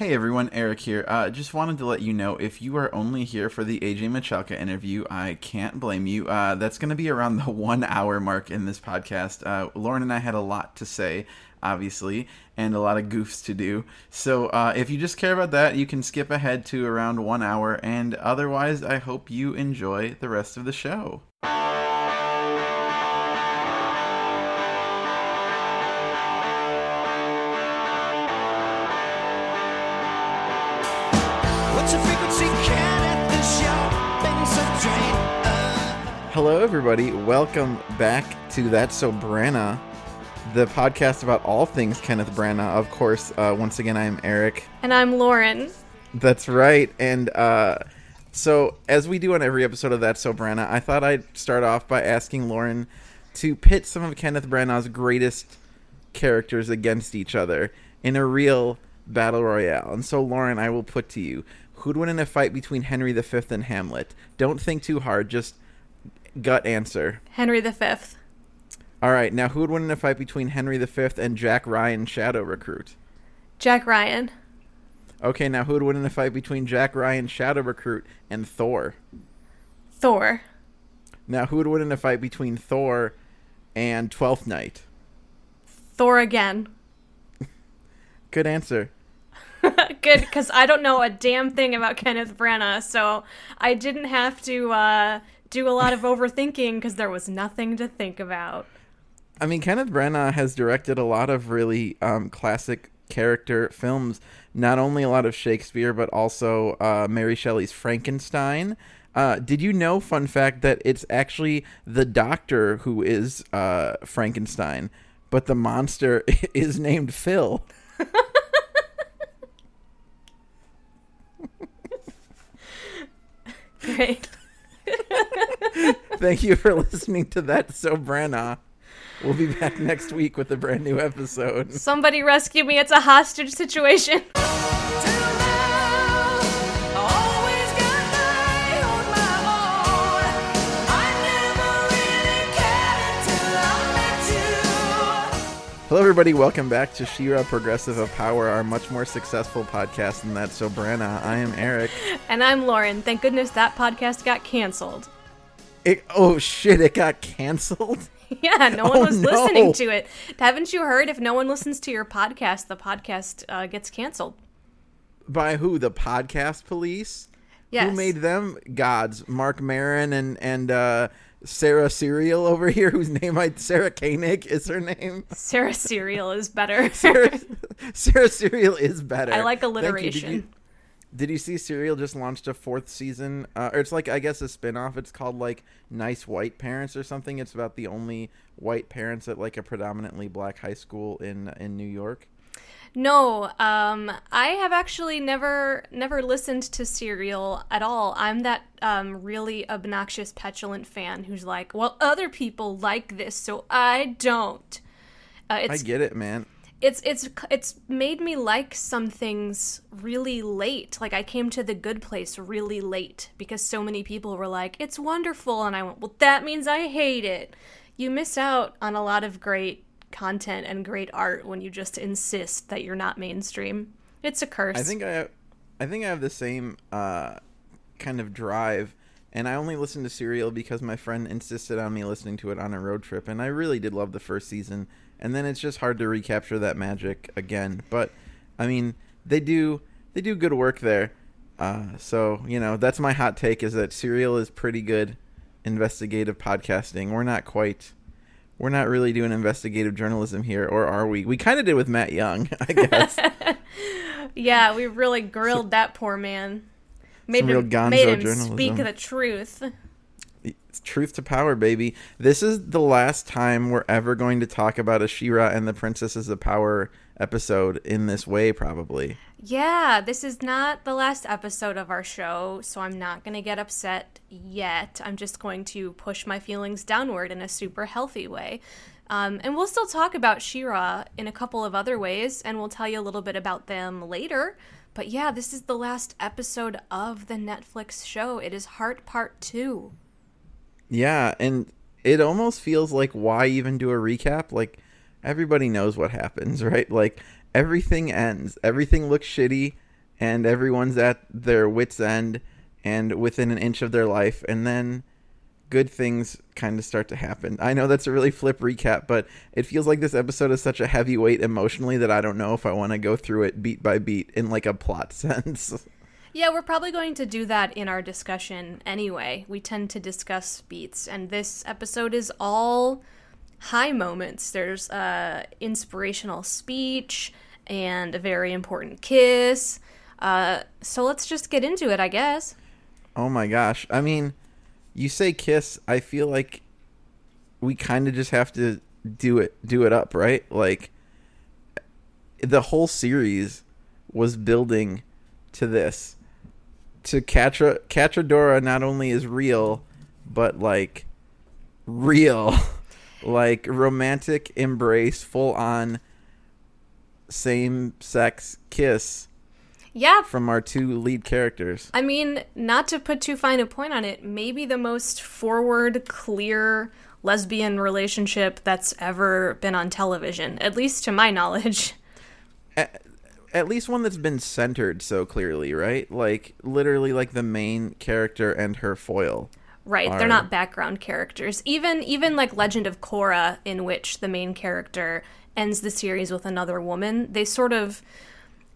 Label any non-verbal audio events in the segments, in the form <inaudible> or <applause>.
Hey everyone, Eric here. Uh, just wanted to let you know if you are only here for the AJ Michalka interview, I can't blame you. Uh, that's going to be around the <laughs> one hour mark in this podcast. Uh, Lauren and I had a lot to say, obviously, and a lot of goofs to do. So uh, if you just care about that, you can skip ahead to around one hour. And otherwise, I hope you enjoy the rest of the show. Hello, everybody. Welcome back to That's So Branagh, the podcast about all things Kenneth Branagh. Of course, uh, once again, I am Eric. And I'm Lauren. That's right. And uh, so, as we do on every episode of That's So Branagh, I thought I'd start off by asking Lauren to pit some of Kenneth Branagh's greatest characters against each other in a real battle royale. And so, Lauren, I will put to you who'd win in a fight between Henry V and Hamlet? Don't think too hard, just gut answer. Henry V. All right, now who would win in a fight between Henry V and Jack Ryan, Shadow Recruit? Jack Ryan. Okay, now who would win in a fight between Jack Ryan, Shadow Recruit, and Thor? Thor. Now who would win in a fight between Thor and Twelfth Night? Thor again. <laughs> Good answer. <laughs> Good, because I don't know a damn thing about Kenneth Branagh, so I didn't have to uh, do a lot of overthinking because there was nothing to think about. I mean, Kenneth Branagh has directed a lot of really um, classic character films. Not only a lot of Shakespeare, but also uh, Mary Shelley's Frankenstein. Uh, did you know, fun fact, that it's actually the doctor who is uh, Frankenstein, but the monster <laughs> is named Phil? <laughs> Great. <laughs> Thank you for listening to that. So Branagh. We'll be back next week with a brand new episode. Somebody rescue me. It's a hostage situation. Hello, everybody. Welcome back to She-Ra Progressive of Power, our much more successful podcast than that. So Branagh. I am Eric. And I'm Lauren. Thank goodness that podcast got canceled. It, oh shit! It got canceled. <laughs> Yeah, no one Oh, was no. listening to it. Haven't you heard? If no one listens to your podcast, the podcast uh, gets canceled. By who? The podcast police. Yes. Who made them gods? Marc Maron and and uh, Sarah Serial over here, whose name I Sarah Koenig is her name. Sarah Cereal is better. <laughs> Sarah, Sarah Serial is better. I like you. Did alliteration. you- Did you see Serial just launched a fourth season? Uh, or it's like I guess a spin-off. It's called like Nice White Parents or something. It's about the only white parents at like a predominantly black high school in in New York. No, um, I have actually never never listened to Serial at all. I'm that um, really obnoxious, petulant fan who's like, "Well, other people like this, so I don't." Uh, I get it, man. it's it's it's made me like some things really late. Like I came to the good place really late because so many people were like, "It's wonderful," and I went, "Well, that means I hate it." You miss out on a lot of great content and great art when you just insist that you're not mainstream. It's a curse. I think I have, I think I have the same uh, kind of drive, and I only listened to Serial because my friend insisted on me listening to it on a road trip, and I really did love the first season, and then it's just hard to recapture that magic again. But I mean, they do they do good work there. Uh, so you know, that's my hot take: is that Serial is pretty good investigative podcasting. We're not quite. We're not really doing investigative journalism here, or are we? We kind of did with Matt Young, <laughs> I guess. <laughs> yeah, we really grilled that poor man. Made real him, gonzo made him journalism. speak the truth. It's truth to power, baby. This is the last time we're ever going to talk about a She-Ra and the Princesses of Power episode in this way, probably. Yeah, this is not the last episode of our show, so I'm not going to get upset yet. I'm just going to push my feelings downward in a super healthy way. Um, and we'll still talk about She-Ra in a couple of other ways, and we'll tell you a little bit about them later. But yeah, this is the last episode of the Netflix show. It is Heart Part 2. Yeah, and it almost feels like why even do a recap? Like everybody knows what happens, <laughs> right? Like everything ends, everything looks shitty, and everyone's at their wits' end and within an inch of their life, and then good things kind of start to happen. I know that's a really flip recap, but it feels like this episode is such a heavyweight emotionally that I don't know if I want to go through it beat by beat in like a plot <laughs> sense. Yeah, we're probably going to do that in our discussion anyway. We tend to discuss beats, and this episode is all high moments. There's a inspirational speech and a very important kiss. Uh, so let's just get into it, I guess. Oh my gosh. I mean, you say kiss, I feel like we kind of just have to do it do it up, right? Like the whole series was building to this. To Catra Catradora not only is real, but like real. <laughs> like romantic embrace, full on same sex kiss Yeah, from our two lead characters. I mean, not to put too fine a point on it, maybe the most forward, clear lesbian relationship that's ever been on television, at least to my knowledge. <laughs> at, at least one that's been centered so clearly, right? Like literally like the main character and her foil. Right, Are- they're not background characters. Even even like Legend of Korra in which the main character ends the series with another woman, they sort of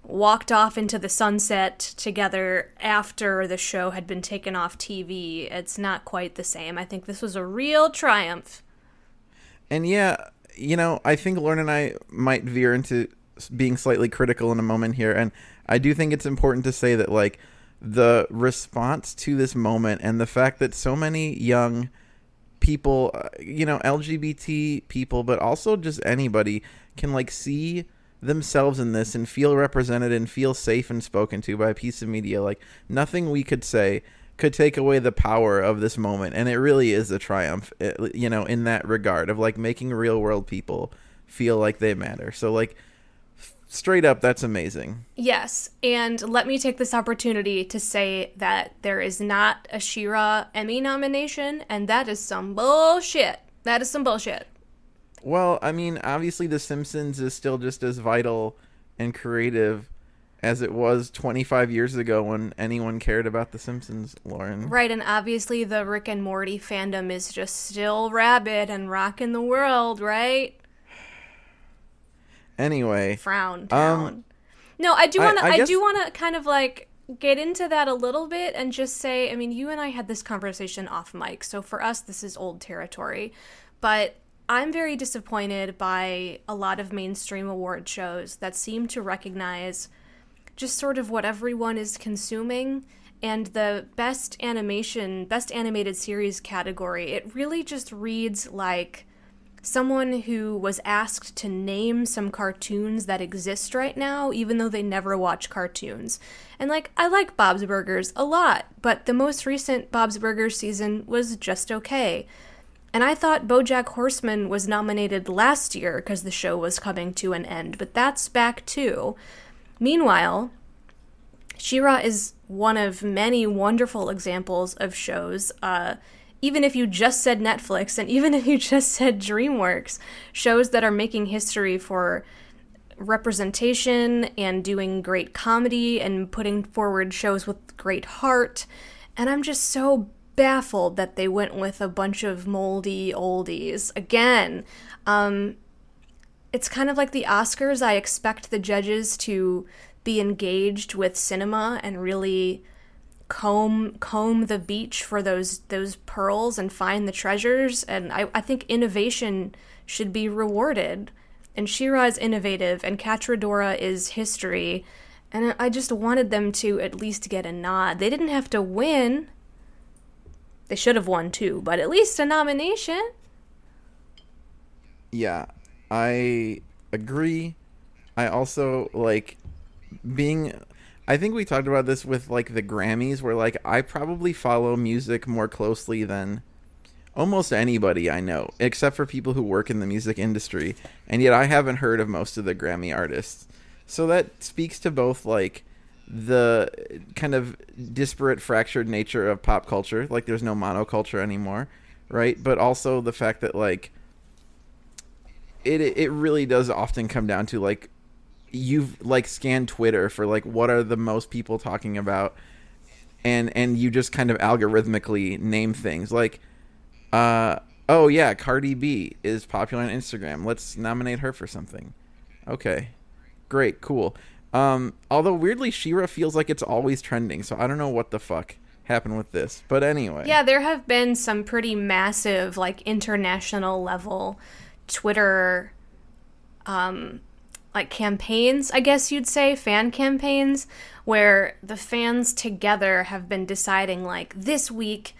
walked off into the sunset together after the show had been taken off TV. It's not quite the same. I think this was a real triumph. And yeah, you know, I think Lauren and I might veer into being slightly critical in a moment here and I do think it's important to say that like the response to this moment and the fact that so many young people, uh, you know, LGBT people, but also just anybody can like see themselves in this and feel represented and feel safe and spoken to by a piece of media. Like nothing we could say could take away the power of this moment, and it really is a triumph, eh, you know, in that regard of like making real world people feel like they matter. So like straight up, that's amazing. Yes, and let me take this opportunity to say that there is not a She-Ra Emmy nomination, and that is some bullshit. That is some bullshit. Well, I mean, obviously, The Simpsons is still just as vital and creative as it was 25 years ago when anyone cared about The Simpsons, Lauren. Right, and obviously the Rick and Morty fandom is just still rabid and rocking the world, right? Anyway, Frown down. Um, no, I do want to. I I, guess- do want to kind of like get into that a little bit and just say. I mean, you and I had this conversation off mic, so for us, this is old territory. But I'm very disappointed by a lot of mainstream award shows that seem to recognize just sort of what everyone is consuming and the best animation best animated series category it really just reads like someone who was asked to name some cartoons that exist right now even though they never watch cartoons and like i like bob's burgers a lot but the most recent bob's burgers season was just okay and I thought Bojack Horseman was nominated last year because the show was coming to an end, but that's back too. Meanwhile, She-Ra is one of many wonderful examples of shows. Uh, even if you just said Netflix and even if you <laughs> just said DreamWorks, shows that are making history for representation and doing great comedy and putting forward shows with great heart. And I'm just so baffled that they went with a bunch of moldy oldies. Again, um, it's kind of like the Oscars. I expect the judges to be engaged with cinema and really comb comb the beach for those those pearls and find the treasures. And I, I think innovation should be rewarded. And She-Ra is innovative, and Catradora is history. And I just wanted them to at least get a nod. They didn't have to win. They should have won too, but at least a nomination. yeah, I agree. I also like being. I think we talked about this with like the Grammys, where like I probably follow music more closely than almost anybody I know, except for people who work in the music industry, and yet I haven't heard of most of the Grammy artists. So that speaks to both like the kind of disparate, fractured nature of pop culture. Like there's no monoculture anymore, right? But also the fact that like it it really does often come down to like you've like scanned Twitter for like what are the most people talking about, and and you just kind of algorithmically name things like, uh, oh yeah, Cardi B is popular on Instagram. Let's nominate her for something. Okay, great, cool. Um, although weirdly, She-Ra feels like it's always trending, so I don't know what the fuck happened with this. But anyway, Yeah, there have been some pretty massive, like international level Twitter um like campaigns, I guess you'd say, fan campaigns, where the fans together have been deciding like this week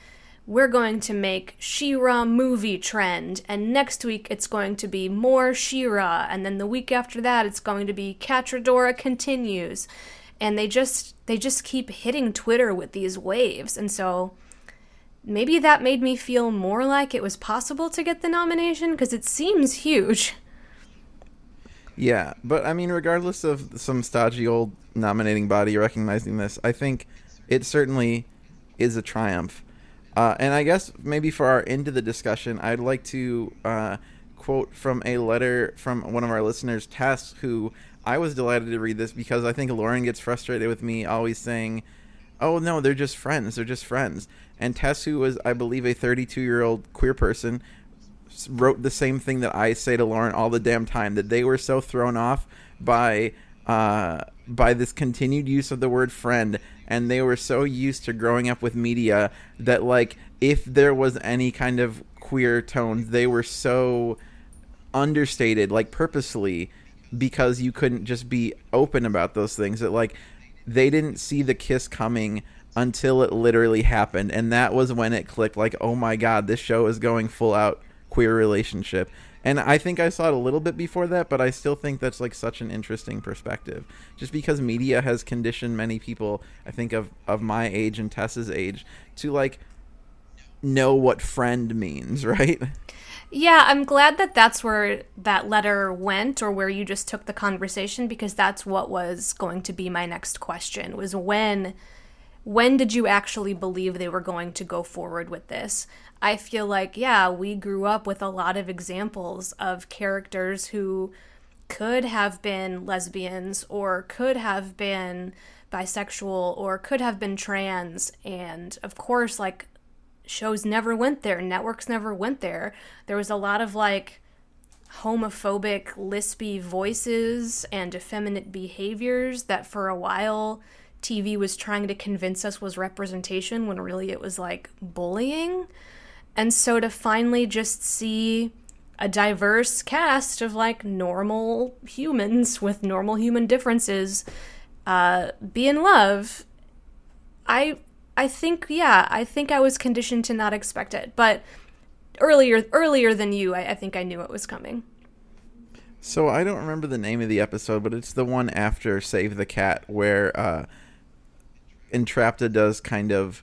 we're going to make She-Ra movie trend, and next week it's going to be more She-Ra, and then the week after that it's going to be Catradora continues. And they just they just keep hitting Twitter with these waves. And so maybe that made me feel more like it was possible to get the nomination because it seems huge. Yeah, but I mean, regardless of some stodgy old nominating body recognizing this, I think it certainly is a triumph. Uh, and I guess maybe for our end of the discussion, I'd like to uh, quote from a letter from one of our listeners, Tess, who I was delighted to read this because I think Lauren gets frustrated with me always saying, "Oh no, they're just friends. They're just friends." And Tess, who was, I believe, a 32 year old queer person, wrote the same thing that I say to Lauren all the damn time that they were so thrown off by uh, by this continued use of the word friend, and they were so used to growing up with media that like if there was any kind of queer tones, they were so understated, like purposely, because you couldn't just be open about those things. That like they didn't see the kiss coming until it literally happened, and that was when it clicked. Like, oh my god, this show is going full out queer relationship. And I think I saw it a little bit before that, but I still think that's like such an interesting perspective. Just because media has conditioned many people, I think of of my age and Tessa's age, to like know what friend means, <laughs> right? Yeah, I'm glad that that's where that letter went or where you just took the conversation because that's what was going to be my next question was when when did you actually believe they were going to go forward with this? I feel like yeah, we grew up with a lot of examples of characters who could have been lesbians or could have been bisexual or could have been trans. And of course like shows never went there. Networks never went there. There was a lot of like homophobic lispy voices and effeminate behaviors that for a while TV was trying to convince us was representation when really it was like bullying and so to finally just see a diverse cast of like normal humans with normal human differences uh, be in love I I think yeah, I think I was conditioned to not expect it, but earlier earlier than you, I, I think I knew it was coming. So I don't remember the name of the episode, but it's the one after Save the Cat where uh, Entrapta does kind of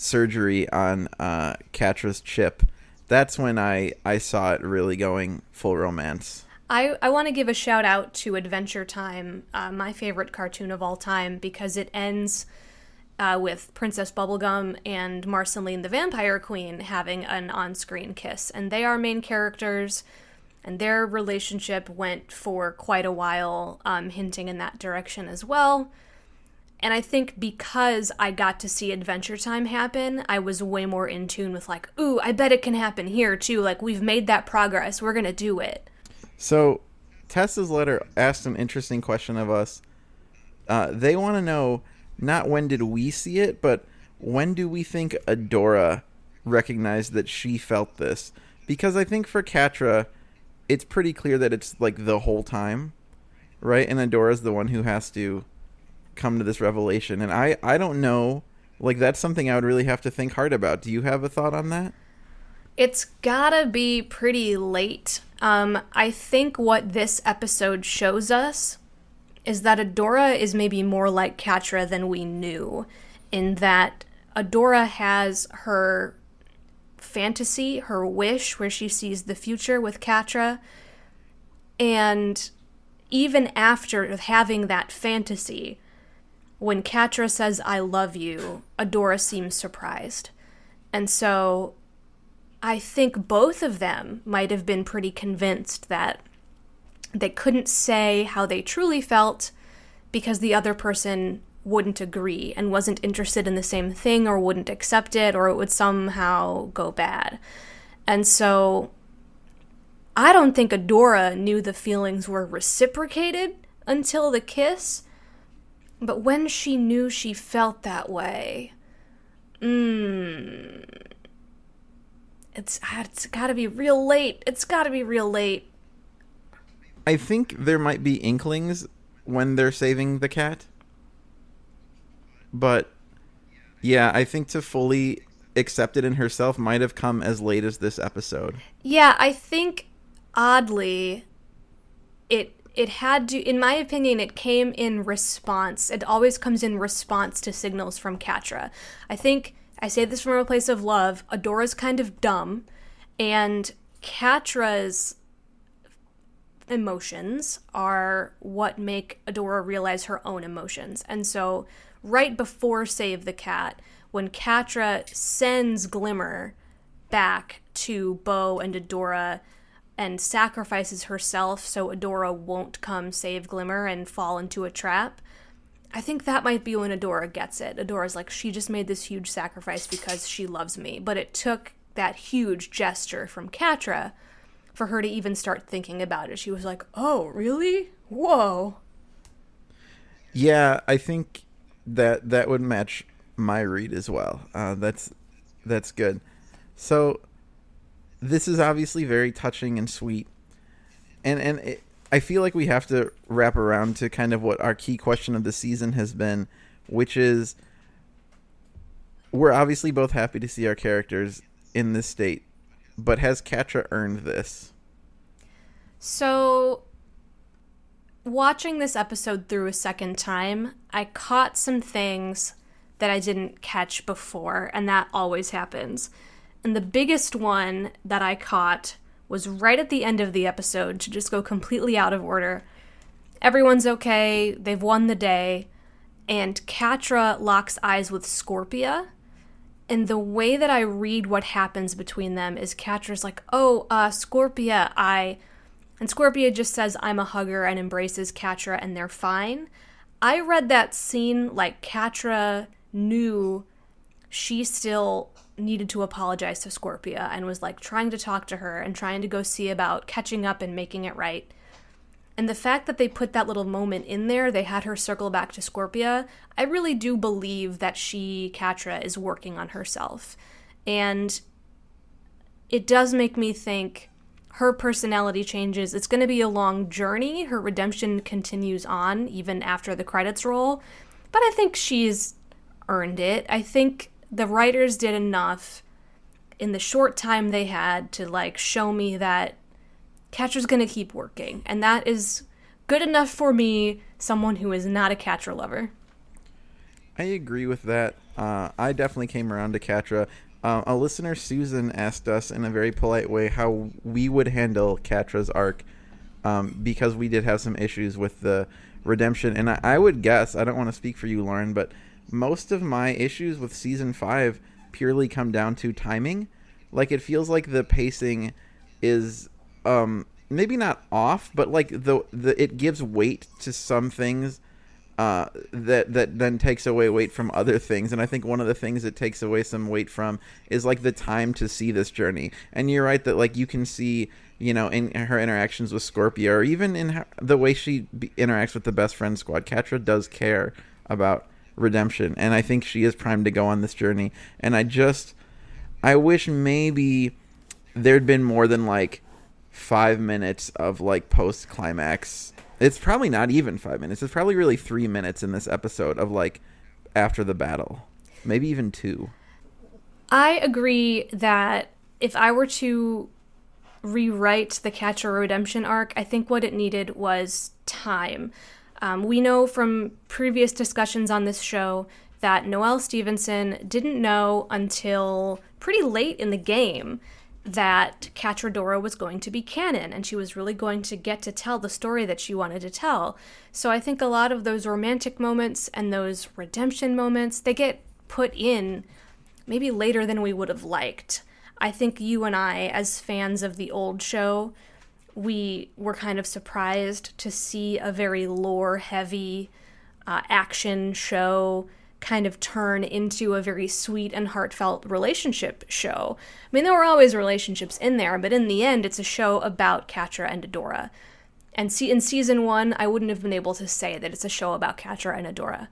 surgery on uh, Catra's chip. That's when I, I saw it really going full romance. I, I want to give a shout out to Adventure Time, uh, my favorite cartoon of all time, because it ends uh, with Princess Bubblegum and Marceline the Vampire Queen having an on screen kiss. And they are main characters, and their relationship went for quite a while, um, hinting in that direction as well. And I think because I got to see Adventure Time happen, I was way more in tune with, like, ooh, I bet it can happen here too. Like, we've made that progress. We're going to do it. So Tessa's letter asked an interesting question of us. Uh, they want to know not when did we see it, but when do we think Adora recognized that she felt this? Because I think for Catra, it's pretty clear that it's like the whole time, right? And Adora's the one who has to come to this revelation. And I, I don't know. Like, that's something I would really have to think hard about. Do you have a thought on that? It's gotta be pretty late. Um, I think what this episode shows us is that Adora is maybe more like Catra than we knew, in that Adora has her fantasy, her wish, where she sees the future with Catra and even after having that fantasy, when Catra says, I love you, Adora seems surprised. And so I think both of them might have been pretty convinced that they couldn't say how they truly felt because the other person wouldn't agree and wasn't interested in the same thing or wouldn't accept it or it would somehow go bad. And so I don't think Adora knew the feelings were reciprocated until the kiss. But when she knew she felt that way, mmm, it's ah, it's got to be real late. It's got to be real late. I think there might be inklings when they're saving the cat. But yeah, I think to fully accept it in herself might have come as late as this episode. Yeah, I think oddly it it had to in my opinion it came in response. It always comes in response to signals from Catra I think I say this from a place of love. Adora's kind of dumb and Catra's emotions are what make Adora realize her own emotions. And so, right before Save the Cat, when Catra sends Glimmer back to Bow and Adora and sacrifices herself so Adora won't come save Glimmer and fall into a trap, I think that might be when Adora gets it. Adora's like, she just made this huge sacrifice because she loves me. But it took that huge gesture from Catra for her to even start thinking about it. She was like, "Oh, really? Whoa." Yeah, I think that that would match my read as well. Uh, that's that's good. So this is obviously very touching and sweet, and and it, I feel like we have to wrap around to kind of what our key question of the season has been, which is we're obviously both happy to see our characters in this state, but has Catra earned this? So, watching this episode through a second time, I caught some things that I didn't catch before, and that always happens. And the biggest one that I caught was right at the end of the episode to just go completely out of order. Everyone's okay, they've won the day, and Catra locks eyes with Scorpia. And the way that I read what happens between them is Catra's like, Oh, uh, Scorpia, I. And Scorpia just says, I'm a hugger and embraces Catra, and they're fine. I read that scene like Catra knew she still needed to apologize to Scorpia and was like trying to talk to her and trying to go see about catching up and making it right. And the fact that they put that little moment in there, they had her circle back to Scorpia, I really do believe that she, Catra, is working on herself. And it does make me think her personality changes. It's going to be a long journey. Her redemption continues on even after the credits roll. But I think she's earned it. I think the writers did enough in the short time they had to like show me that Catra's gonna keep working, and that is good enough for me, someone who is not a Catra lover. I agree with that. Uh, I definitely came around to Catra. Uh, a listener, Susan, asked us in a very polite way how we would handle Catra's arc um, because we did have some issues with the redemption. And I, I would guess, I don't want to speak for you, Lauren, but most of my issues with season five purely come down to timing. Like, it feels like the pacing is um maybe not off but like the the it gives weight to some things uh that that then takes away weight from other things and i think one of the things it takes away some weight from is like the time to see this journey and you're right that like you can see you know in her interactions with Scorpia or even in her, the way she be, interacts with the best friend squad Catra does care about redemption and i think she is primed to go on this journey and i just i wish maybe there'd been more than like five minutes of like post climax. It's probably not even five minutes. It's probably really three minutes in this episode of like after the battle, maybe even two. I agree that if I were to rewrite the Catra redemption arc, I think what it needed was time. Um, we know from previous discussions on this show that Noelle Stevenson didn't know until pretty late in the game that Catradora was going to be canon and she was really going to get to tell the story that she wanted to tell. So I think a lot of those romantic moments and those redemption moments, they get put in maybe later than we would have liked. I think you and I, as fans of the old show, we were kind of surprised to see a very lore heavy uh, action show kind of turn into a very sweet and heartfelt relationship show. I mean, there were always relationships in there, but in the end, it's a show about Catra and Adora. And see, in season one, I wouldn't have been able to say that it's a show about Catra and Adora.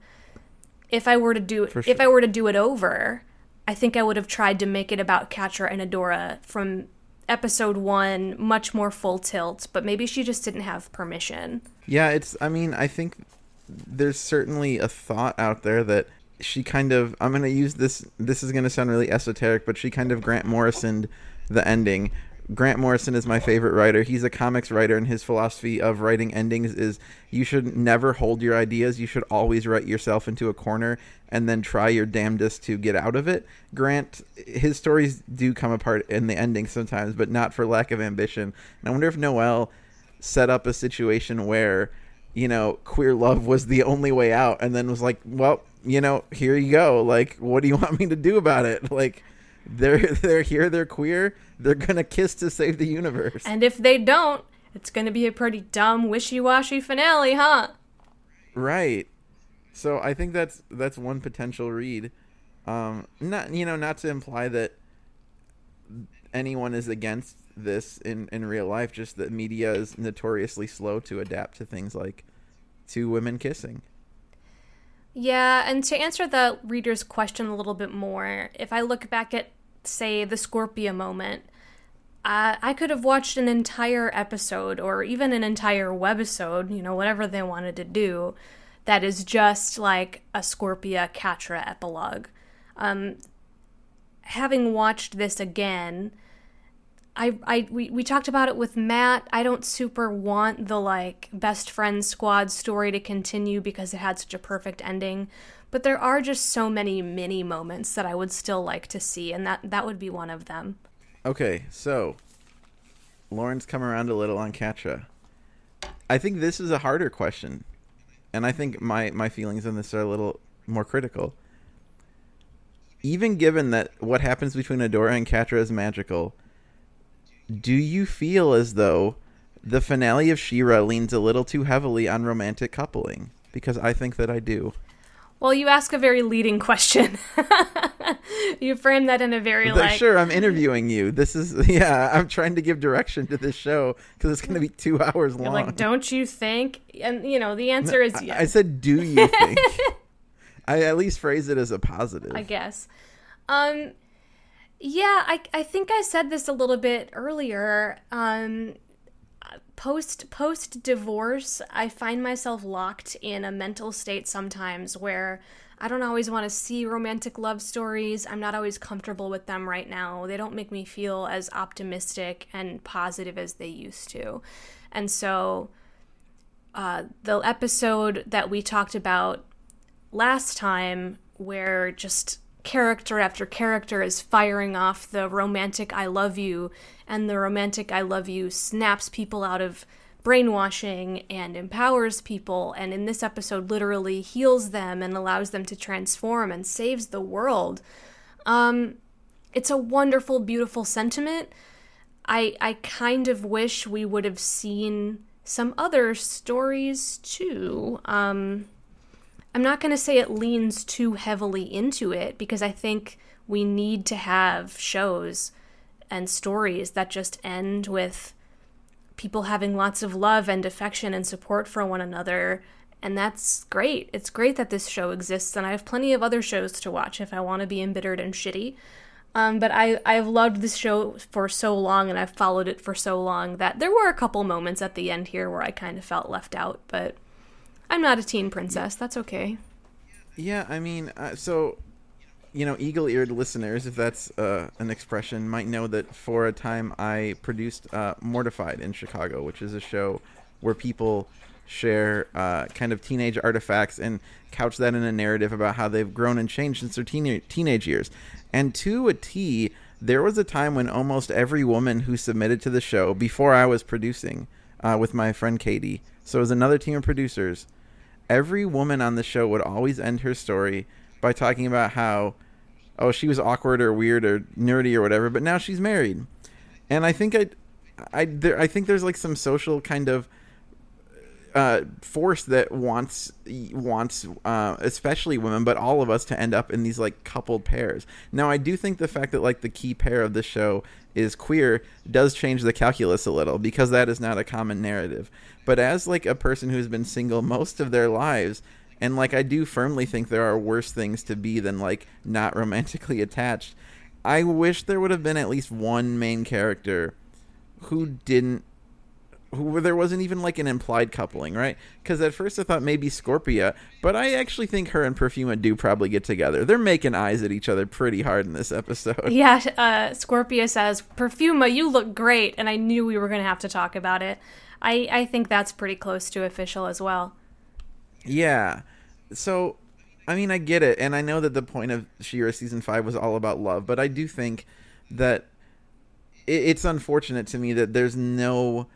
If I were to do For if. I were to do it over, I think I would have tried to make it about Catra and Adora from episode one, much more full tilt. But maybe she just didn't have permission. Yeah, it's. I mean, I think there's certainly a thought out there that she kind of. I'm gonna use this. This is gonna sound really esoteric, but she kind of Grant Morrison the ending. Grant Morrison is my favorite writer. He's a comics writer, and his philosophy of writing endings is you should never hold your ideas. You should always write yourself into a corner and then try your damnedest to get out of it. Grant, his stories do come apart in the ending sometimes, but not for lack of ambition. And I wonder if Noelle set up a situation where you know queer love was the only way out and then was like well you know here you go like what do you <laughs> want me to do about it like they're they're here they're queer they're gonna kiss to save the universe. And if they don't, it's going to be a pretty dumb, wishy washy finale, huh? right. So i think that's that's one potential read. Um not you know not to imply that anyone is against this in in real life just that media is notoriously slow to adapt to things like two women kissing. Yeah, and to answer the reader's question a little bit more, if I look back at, say, the Scorpia moment, uh, I could have watched an entire episode or even an entire webisode, you know, whatever they wanted to do, that is just like a Scorpia Catra epilogue. Um, having watched this again, I, I we, we talked about it with Matt. I don't super want the like best friend squad story to continue because it had such a perfect ending. But there are just so many mini moments that I would still like to see, and that that would be one of them. Okay, so Lauren's come around a little on Catra. I think this is a harder question, and I think my my feelings on this are a little more critical. Even given that what happens between Adora and Catra is magical, do you feel as though the finale of She-Ra leans a little too heavily on romantic coupling? Because I think that I do. Well, you ask a very leading question. <laughs> you frame that in a very like sure, I'm interviewing you. This is <laughs> yeah. I'm trying to give direction to this show because it's going to be two <laughs> hours you're long. like, don't you think? And you know, the answer is I- yes. I said, "Do you think?" I at least phrase it as a positive. I guess. Um, yeah, I, I think I said this a little bit earlier. Um, post post divorce, I find myself locked in a mental state sometimes where I don't always want to see romantic love stories. I'm not always comfortable with them right now. They don't make me feel as optimistic and positive as they used to. And so uh, the episode that we talked about last time where just character after character is firing off the romantic I love you, and the romantic I love you snaps people out of brainwashing and empowers people, and in this episode, literally heals them and allows them to transform and saves the world. Um, it's a wonderful, beautiful sentiment. I I kind of wish we would have seen some other stories too. Um, I'm not going to say it leans too heavily into it because I think we need to have shows and stories that just end with people having lots of love and affection and support for one another. And that's great. It's great that this show exists, and I have plenty of other shows to watch if I want to be embittered and shitty. Um, but I, I've loved this show for so long and I've followed it for so long that there were a couple moments at the end here where I kind of felt left out, but I'm not a teen princess. That's okay. Yeah, I mean, uh, so you know, eagle-eared listeners, if that's uh, an expression, might know that for a time I produced uh, Mortified in Chicago, which is a show where people share uh, kind of teenage artifacts and couch that in a narrative about how they've grown and changed since their teen- teenage years. And to a T, there was a time when almost every woman who submitted to the show before I was producing uh, with my friend Katie, so it was another team of producers every woman on the show would always end her story by talking about how oh she was awkward or weird or nerdy or whatever but now she's married and i think i I there, I think there's like some social kind of uh, force that wants wants uh, especially women, but all of us to end up in these like coupled pairs. Now, I do think the fact that like the key pair of the show is queer does change the calculus a little because that is not a common narrative. But as like a person who's been single most of their lives, and like I do firmly think there are worse things to be than like not <laughs> romantically attached. I wish there would have been at least one main character who didn't who there wasn't even like an implied coupling, right? Because at first I thought maybe Scorpia, but I actually think her and Perfuma do probably get together. They're making eyes at each other pretty hard in this <laughs> episode. Yeah, uh, Scorpia says, Perfuma, you look great. And I knew we were going to have to talk about it. I, I think that's pretty close to official as well. Yeah. So, I mean, I get it. And I know that the point of She-Ra season five was all about love, but I do think that it, it's unfortunate to me that there's no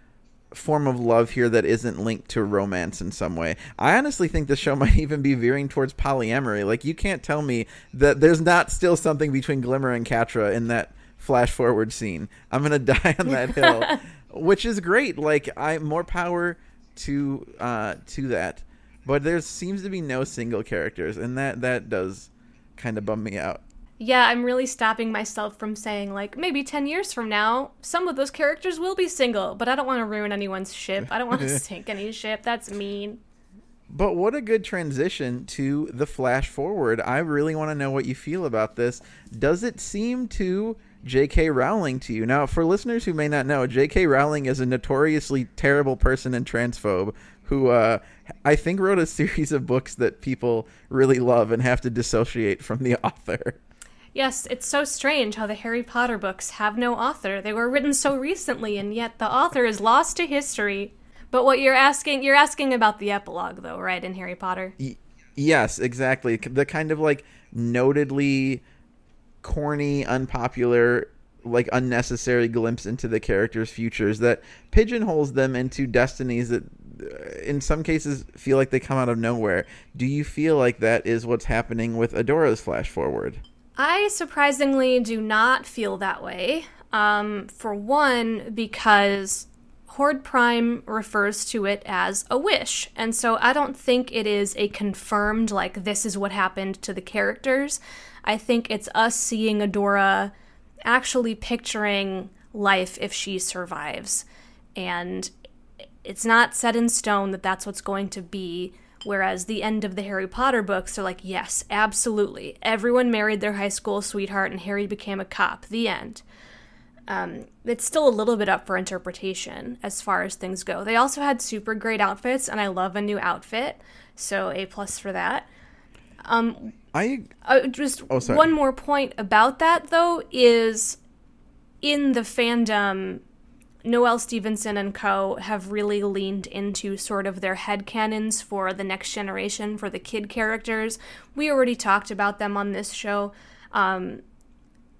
form of love here that isn't linked to romance in some way. I honestly think the show <laughs> might even be veering towards polyamory. Like you can't tell me that there's not still something between Glimmer and Catra in that flash forward scene. I'm gonna <laughs> die on that hill, <laughs> which is great. Like I more power to uh to that, but there seems to be no single characters, and that that does kind of bum me out. Yeah, I'm really stopping myself from saying, like, maybe 10 years from now, some of those characters will be single, but I don't want to ruin anyone's ship. I don't want to <laughs> sink any ship. That's mean. But what a good transition to the flash forward. I really want to know what you feel about this. Does it seem to J.K. Rowling to you? Now, for listeners who may not know, J.K. Rowling is a notoriously terrible person and transphobe who uh, I think wrote a series of books that people really love and have to dissociate from the <laughs> author. Yes, it's so strange how the Harry Potter books have no author. They were written so recently, and yet the author is lost to history. But what you're asking, you're asking about the epilogue, though, right, in Harry Potter? Y- yes, exactly. The kind of like notedly corny, unpopular, like unnecessary glimpse into the characters' futures that pigeonholes them into destinies that in some cases feel like they come out of nowhere. Do you feel like that is what's happening with Adora's flash forward? I surprisingly do not feel that way. Um, for one, because Horde Prime refers to it as a wish. And so I don't think it is a confirmed, like, this is what happened to the characters. I think it's us seeing Adora actually picturing life if she survives. And it's not set in stone that that's what's going to be. Whereas the end of the Harry Potter books are like, yes, absolutely. Everyone married their high school sweetheart and Harry became a cop. The end. Um, it's still a little bit up for interpretation as far as things go. They also had super great outfits, and I love a new outfit, so A plus for that. Um, I uh, just Oh, one more point about that though is in the fandom Noelle Stevenson and co have really leaned into sort of their head headcanons for the next generation for the kid characters. We already talked about them on this show. Um,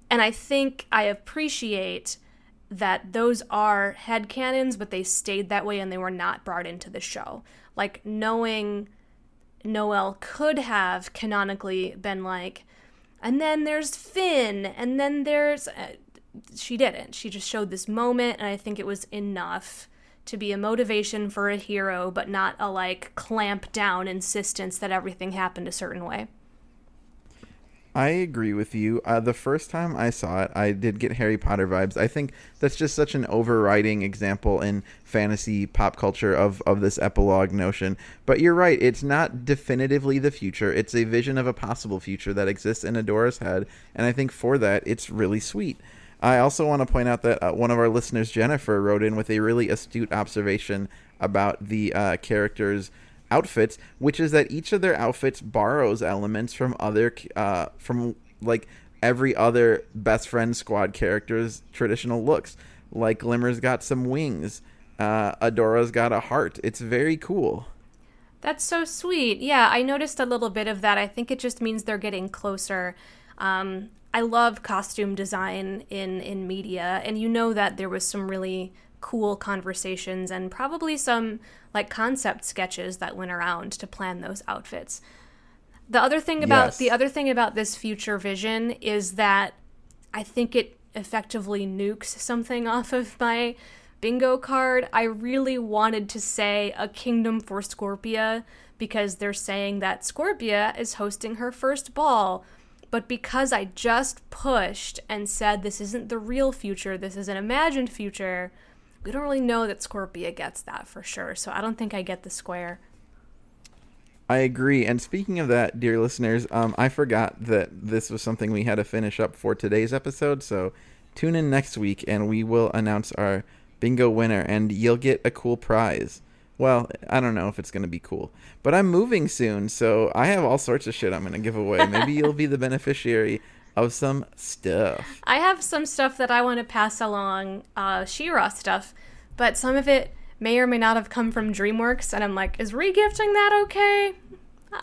and I think I appreciate that those are head headcanons, but they stayed that way and they were not brought into the show. Like knowing Noelle could have canonically been like, and then there's Finn, and then there's. She didn't. She just showed this moment, and I think it was enough to be a motivation for a hero, but not a like clamp down insistence that everything happened a certain way. I agree with you. Uh, the first time I saw it, I did get Harry Potter vibes. I think that's just such an overriding example in fantasy pop culture of, of this epilogue notion. But you're right, it's not definitively the future. It's a vision of a possible future that exists in Adora's head. And I think for that, it's really sweet. I also want to point out that uh, one of our listeners, Jennifer, wrote in with a really astute observation about the uh, characters' outfits, which is that each of their outfits borrows elements from other, uh, from like every other best friend squad character's traditional looks. Like Glimmer's got some wings, uh, Adora's got a heart. It's very cool. That's so sweet. Yeah, I noticed a little bit of that. I think it just means they're getting closer. Um, I love costume design in in media, and you know that there was some really cool conversations and probably some like concept sketches that went around to plan those outfits. The other thing about Yes. the other thing about this future vision is that I think it effectively nukes something off of my bingo card, I really wanted to say a kingdom for Scorpia because they're saying that Scorpia is hosting her first ball. But because I just pushed and said this isn't the real future, this is an imagined future, we don't really know that Scorpia gets that for sure. So I don't think I get the square. I agree. And speaking of that, dear listeners, um, I forgot that this was something we had to finish up for today's episode. So tune in next week and we will announce our bingo winner and you'll get a cool prize. Well, I don't know if it's going to be cool, but I'm moving soon, so I have all sorts of shit I'm going to give away. Maybe <laughs> you'll be the beneficiary of some stuff. I have some stuff that I want to pass along, uh, She-Ra stuff, but some of it may or may not have come from DreamWorks, and I'm like, is regifting that okay?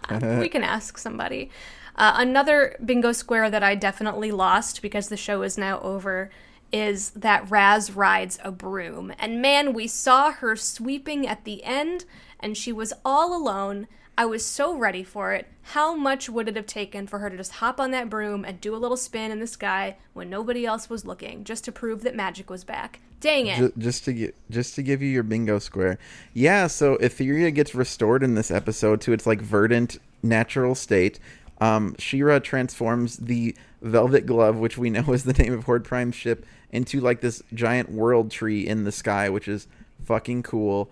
Uh, <laughs> we can ask somebody. Uh, another bingo square that I definitely lost because the show is now over is that Razz rides a broom. And man, we saw her sweeping at the end, and she was all alone. I was so ready for it. How much would it have taken for her to just hop on that broom and do a little spin in the sky when nobody else was looking, just to prove that magic was back? Dang it! Ju- just to get, just to give you your bingo square. Yeah, so Etheria gets restored in this episode to its like verdant natural state. Um, She-Ra transforms the Velvet Glove, which we know <laughs> is the name of Horde Prime's ship, into like this giant world tree in the sky, which is fucking cool.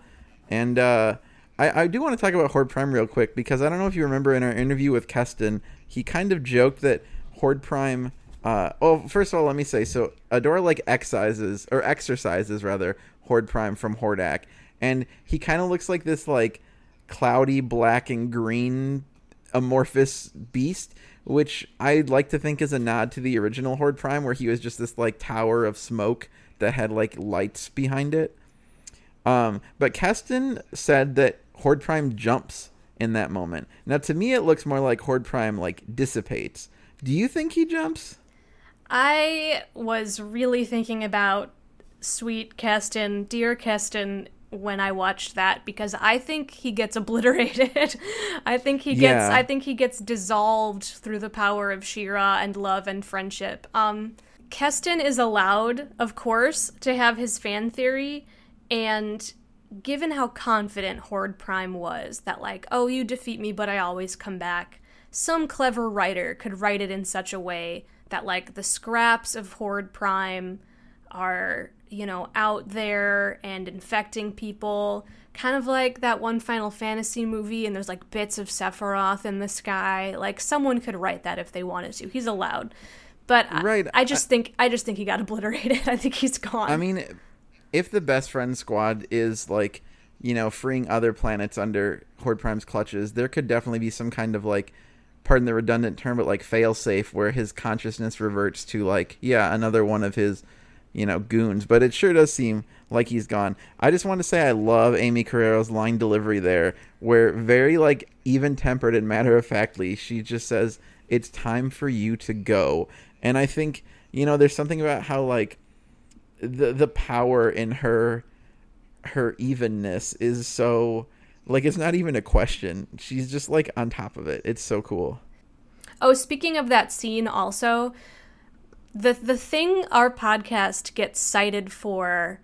And uh, I, I do want to talk about Horde Prime real quick because I don't know if you remember in our interview with Keston, he kind of joked that Horde Prime. Uh, oh, first of all, let me say so. Adora like excises or exercises rather Horde Prime from Hordak, and he kind of looks like this like cloudy black and green amorphous beast, which I'd like to think is a nod to the original Horde Prime, where he was just this like tower of smoke that had like lights behind it. Um, but Keston said that Horde Prime jumps in that moment. Now, to me, it looks more like Horde Prime like dissipates. Do you think he jumps? I was really thinking about sweet Keston, dear Keston, when I watched that because I think he gets obliterated. <laughs> I think he gets Yeah. I think he gets dissolved through the power of She-Ra and love and friendship. Um Keston is allowed, of course, to have his fan theory and given how confident Horde Prime was that like, oh, you defeat me but I always come back. Some clever writer could write it in such a way that like the scraps of Horde Prime are, you know, out there and infecting people. Kind of like that one Final Fantasy movie, and there's like bits of Sephiroth in the sky. Like someone could write that if they wanted to. He's allowed, but I- Right, I, just think I just think he got obliterated. <laughs> I think he's gone. I mean, if the best friend squad is like, you know, freeing other planets under Horde Prime's clutches, there could definitely be some kind of like, pardon the redundant term, but like fail safe where his consciousness reverts to like, yeah, another one of his, you know, goons. But it sure does seem like he's gone. I just want to say I love Aimee Carrero's line delivery there, where very like even tempered and matter of factly, she just says, "It's time for you to go." And I think you know, there's something about how like the the power in her her evenness is so like it's not even a question. She's just like on top of it. It's so cool. Oh, speaking of that scene, also, the the thing our podcast gets cited for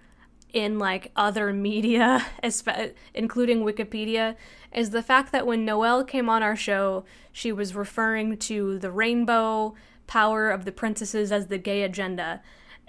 in like other media, <laughs> including Wikipedia, is the fact that when Noelle came on our show, she was referring to the rainbow power of the princesses as the gay agenda,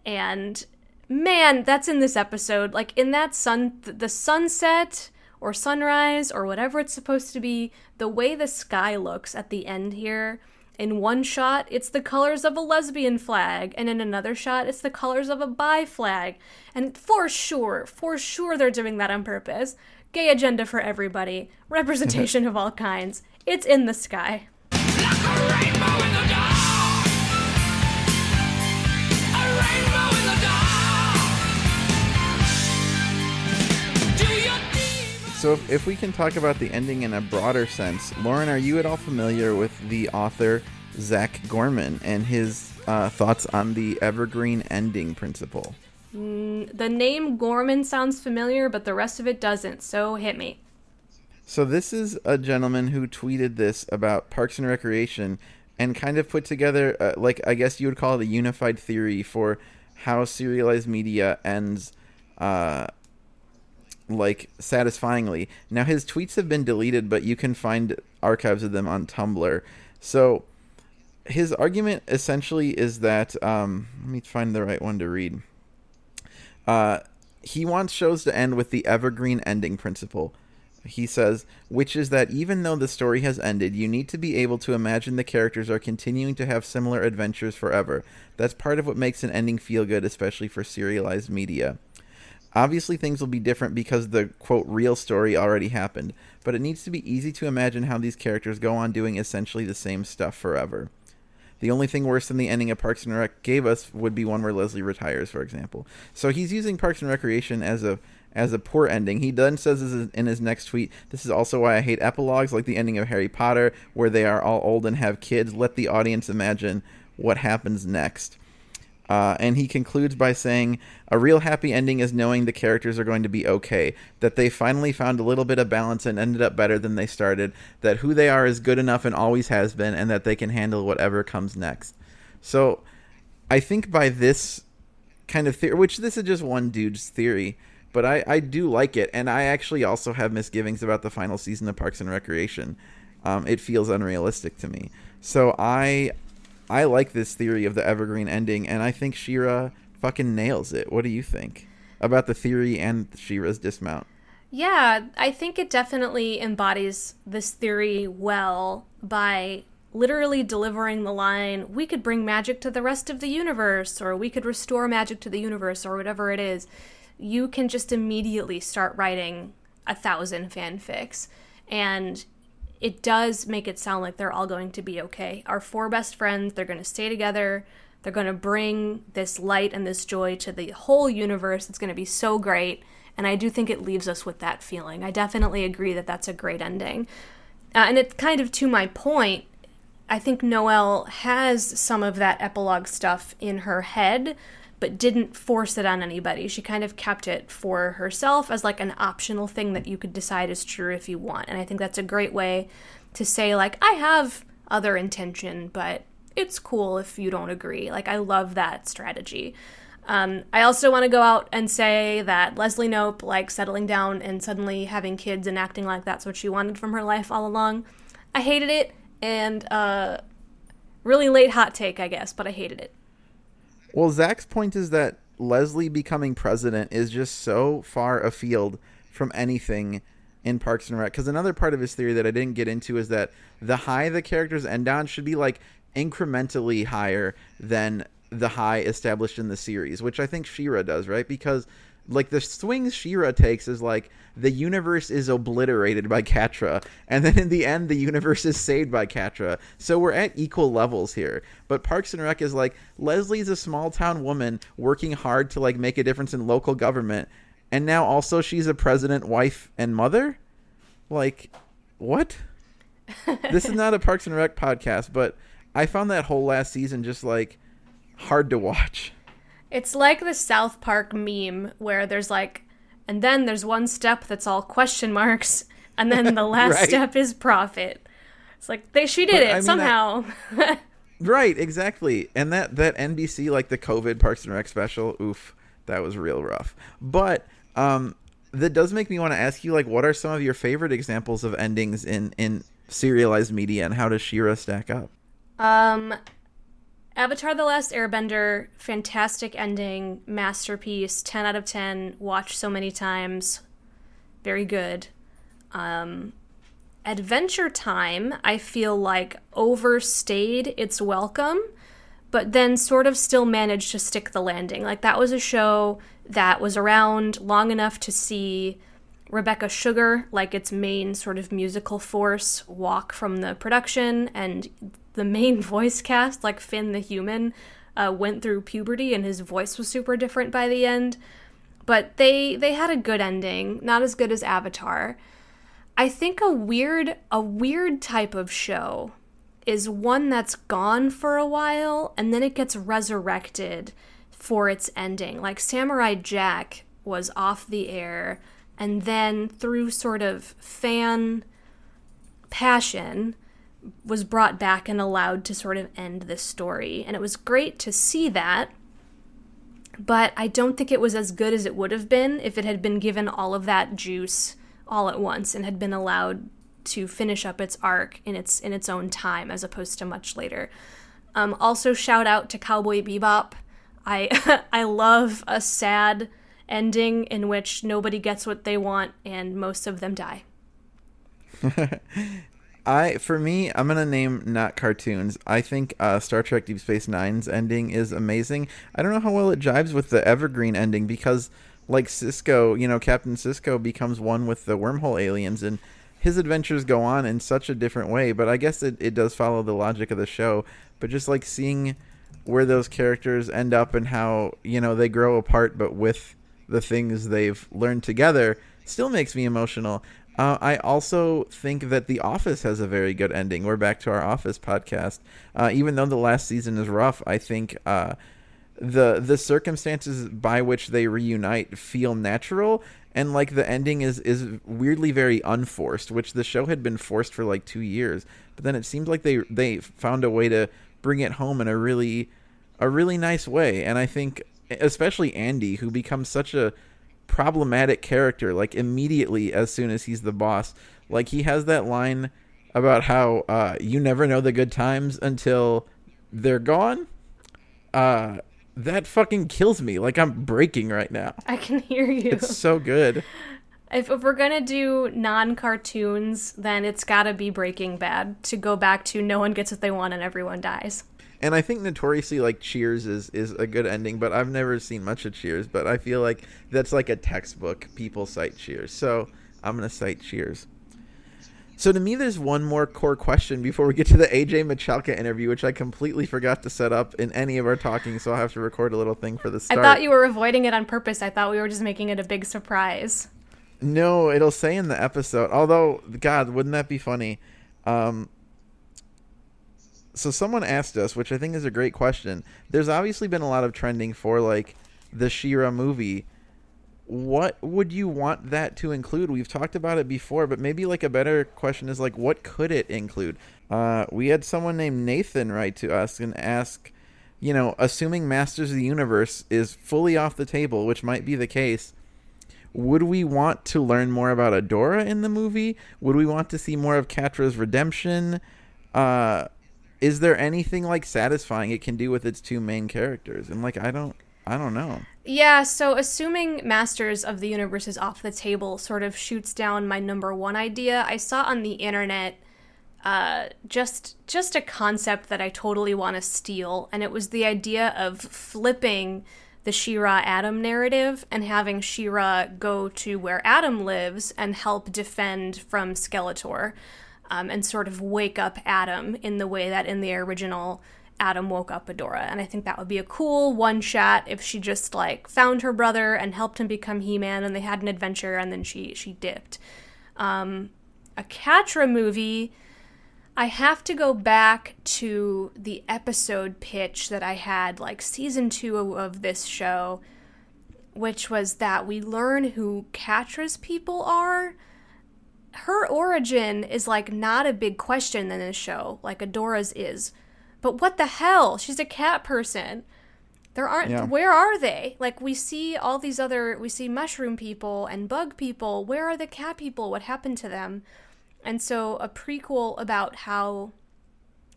and man, that's in this episode. Like in that sun, the sunset or sunrise or whatever it's supposed to be, the way the sky looks at the end here. In one shot, it's the colors of a lesbian flag, and in another shot, it's the colors of a bi flag. And for sure, for sure, they're doing that on purpose. Gay agenda for everybody, <laughs> representation of all kinds. It's in the sky. So if, if we can talk about the ending in a broader sense, Lauren, are you at all familiar with the author Zach Gorman and his uh, thoughts on the evergreen ending principle? The name Gorman sounds familiar, but the rest of it doesn't, so hit me. So this is a gentleman who tweeted this about Parks and Recreation and kind of put together, uh, like I guess you would call it a unified theory for how serialized media ends uh, like satisfyingly. Now his tweets have been deleted, but you can find archives of them on Tumblr. So his argument essentially is that um, let me find the right one to read. Uh, he wants shows to end with the evergreen ending principle. He says, which is that even though the story has ended, you need to be able to imagine the characters are continuing to have similar adventures forever. That's part of what makes an ending feel good, especially for serialized media. Obviously, things will be different because the quote real story already happened, but it needs to be easy to imagine how these characters go on doing essentially the same stuff forever. The only thing worse than the ending of Parks and Rec gave us would be one where Leslie retires, for example. So he's using Parks and Recreation as a as a poor ending. He then says in his next tweet. This is also why I hate epilogues like the ending of Harry Potter, where they are all old and have kids. Let the audience imagine what happens next. Uh, and he concludes by saying, A real happy ending is knowing the characters are going to be okay, that they finally found a little bit of balance and ended up better than they started, that who they are is good enough and always has been, and that they can handle whatever comes next. So I think by this kind of theory, which this is just one dude's theory, but I, I do like it. And I actually also have misgivings about the final season of Parks and Recreation. Um, it feels unrealistic to me. So I I like this theory of the evergreen ending, and I think She-Ra fucking nails it. What do you think about the theory and She-Ra's dismount? Yeah, I think it definitely embodies this theory well by literally delivering the line, we could bring magic to the rest of the universe, or we could restore magic to the universe, or whatever it is. You can just immediately start writing a thousand fanfics. And it does make it sound like they're all going to be okay. Our four best friends, they're going to stay together. They're going to bring this light and this joy to the whole universe. It's going to be so great. And I do think it leaves us with that feeling. I definitely agree that that's a great ending. Uh, and it's kind of to my point, I think Noelle has some of that epilogue stuff in her head, but didn't force it on anybody. She kind of kept it for herself as like an optional thing that you could decide is true if you want. And I think that's a great way to say, like, I have other intention, but it's cool if you don't agree. Like, I love that strategy. Um, I also want to go out and say that Leslie Knope, like settling down and suddenly having kids and acting like that's what she wanted from her life all along. I hated it, and uh, really late hot take, I guess, but I hated it. Well, Zach's point is that Leslie becoming president is just so far afield from anything in Parks and Rec. Because another part of his theory that I didn't get into is that the high the characters end on should be like incrementally higher than the high established in the series, which I think She-Ra does, right? Because like the swings She-Ra takes is like the universe is obliterated by Catra, and then in the end the universe is saved by Catra. So we're at equal levels here. But Parks and Rec is like Leslie's a small town woman working hard to like make a difference in local government, and now also she's a president, wife, and mother. Like, what? <laughs> this is not a Parks and Rec podcast, but I found that whole last season just like hard to watch. It's like the South Park meme where there's like, and then there's one step that's all question marks, and then the <laughs> last Right. step is profit. It's like they she did But, it I mean, somehow. <laughs> Right, exactly. And that that NBC like the COVID Parks and Rec special, oof, that was real rough. But um that does make me want to ask you like what are some of your favorite examples of endings in in serialized media and how does She-Ra stack up? um, Avatar: The Last Airbender, fantastic ending, masterpiece, ten out of ten. Watched so many times, very good. Um, Adventure Time, I feel like overstayed its welcome, but then sort of still managed to stick the landing. Like that was a show that was around long enough to see Rebecca Sugar, like its main sort of musical force, walk from the production, and the main voice cast, like Finn the human, uh, went through puberty and his voice was super different by the end. But they they had a good ending, not as good as Avatar. I think a weird a weird type of show is one that's gone for a while and then it gets resurrected for its ending. Like Samurai Jack was off the air and then through sort of fan passion was brought back and allowed to sort of end this story. And it was great to see that. but I don't think it was as good as it would have been if it had been given all of that juice all at once and had been allowed to finish up its arc in its in its own time as opposed to much later. Um, also, shout out to Cowboy Bebop. I <laughs> I love a sad ending in which nobody gets what they want and most of them die. <laughs> I for me, I'm gonna name not cartoons. I think uh, Star Trek Deep Space Nine's ending is amazing. I don't know how well it jives with the Evergreen ending because, like Sisko, you know, Captain Sisko becomes one with the wormhole aliens, and his adventures go on in such a different way. But I guess it, it does follow the logic of the show. But just like seeing where those characters end up and how you know they grow apart, but with the things they've learned together, still makes me emotional. Uh, I also think that The Office has a very good ending. We're back to our Office podcast. Uh, even though the last season is rough, I think uh, the the circumstances by which they reunite feel natural, and like the ending is is weirdly very unforced, which the show had been forced for like two years. But then it seems like they they found a way to bring it home in a really a really nice way, and I think especially Andy, who becomes such a problematic character like immediately as soon as he's the boss. Like he has that line about how uh, you never know the good times until they're gone. Uh, that fucking kills me. Like i'm breaking right now. <laughs> I can hear you. it's so good. If, if we're gonna do non cartoons, then it's gotta be Breaking Bad to go back to no one gets what they want and everyone dies. And i think notoriously like cheers is is a good ending but i've never seen much of cheers but i feel like that's like a textbook people cite cheers so i'm gonna cite cheers so to me there's one more core question before we get to the aj michalka interview which i completely forgot to set up in any of our talking so i'll have to record a little thing for the start. I thought you were avoiding it on purpose. I thought we were just making it a big surprise. No, it'll say in the episode. Although, God, wouldn't that be funny? Um, so someone asked us, which I think is a great question. There's obviously been a lot of trending for like the She-Ra movie. What would you want that to include? We've talked about it before, but maybe like a better question is like, what could it include? Uh, we had someone named Nathan write to us and ask, you know, assuming Masters of the Universe is fully off the table, which might be the case, would we want to learn more about Adora in the movie? Would we want to see more of Catra's redemption? Uh, is there anything like satisfying it can do with its two main characters? And like, I don't, I don't know. Yeah, so assuming Masters of the Universe is off the table sort of shoots down my number one idea. I saw on the internet uh, just just a concept that I totally want to steal, and it was the idea of flipping the She-Ra Adam narrative and having She-Ra go to where Adam lives and help defend from Skeletor, um, and sort of wake up Adam in the way that in the original Adam woke up Adora. And I think that would be a cool one shot if she just like found her brother and helped him become He Man and they had an adventure and then she she dipped. Um, a Catra movie. I have to go back to the episode pitch that I had, like season two of this show, which was that we learn who Catra's people are. Her origin is like not a big question in this show, like Adora's is. But what the hell? She's a cat person. There aren't. Yeah. Where are they? Like we see all these other. We see mushroom people and bug people. Where are the cat people? What happened to them? And so a prequel about how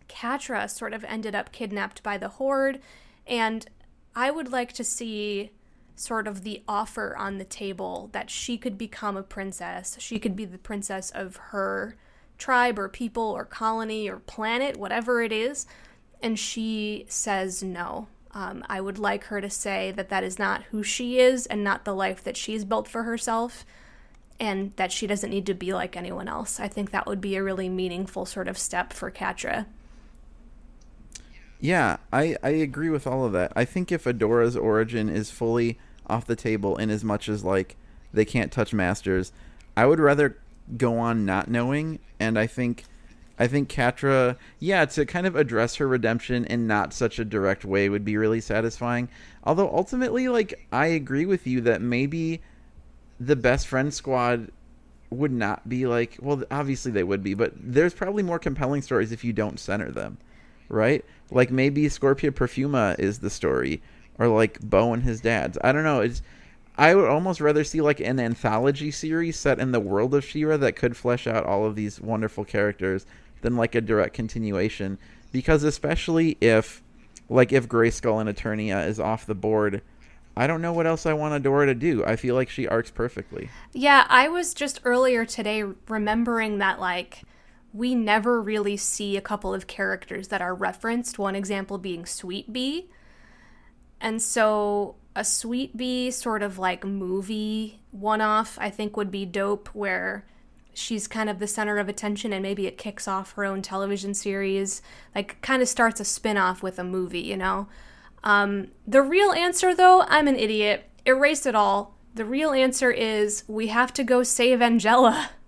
Catra sort of ended up kidnapped by the Horde, and I would like to see sort of the offer on the table that she could become a princess. She could be the princess of her tribe or people or colony or planet, whatever it is. And she says no. Um, I would like her to say that that is not who she is and not the life that she's built for herself, and that she doesn't need to be like anyone else. I think that would be a really meaningful sort of step for Catra. Yeah, I, I agree with all of that. I think if Adora's origin is fully off the table in as much as like they can't touch masters, I would rather go on not knowing and I think I think Catra, yeah, to kind of address her redemption in not such a direct way would be really satisfying. Although ultimately like I agree with you that maybe the best friend squad would not be like well obviously they would be, but there's probably more compelling stories if you don't center them right? Like maybe Scorpia Perfuma is the story, or like Bow and his dads. I don't know. It's I would almost rather see like an anthology series set in the world of She-Ra that could flesh out all of these wonderful characters than like a direct continuation. Because especially if like if Grayskull and Eternia is off the board, I don't know what else I want Adora to do. I feel like she arcs perfectly. Yeah, I was just earlier today remembering that like we never really see a couple of characters that are referenced. One example being Sweet Bee. And so a Sweet Bee sort of like movie one off, I think would be dope, where she's kind of the center of attention and maybe it kicks off her own television series. Like, kind of starts a spin off with a movie, you know? Um, the real answer, though, I'm an idiot. Erase it all. The real answer is we have to go save Angela. <laughs>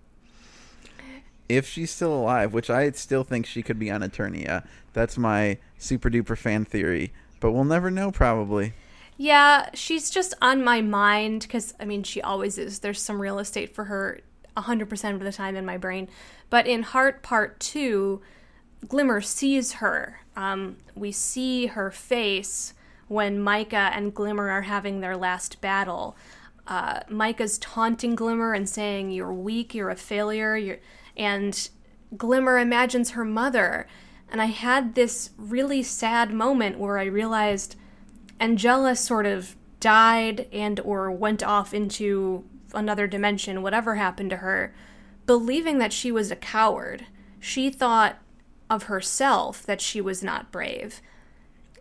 If she's still alive, which I still think she could be on Eternia, that's my super duper fan theory. But we'll never know, probably. Yeah, she's just on my mind because, I mean, she always is. There's some real estate for her 100% of the time in my brain. But in Heart Part 2, Glimmer sees her. Um, we see her face when Micah and Glimmer are having their last battle. Uh, Micah's taunting Glimmer and saying, You're weak, you're a failure, you're... and Glimmer imagines her mother. And I had this really sad moment where I realized Angela sort of died and or went off into another dimension, whatever happened to her, believing that she was a coward. She thought of herself that she was not brave.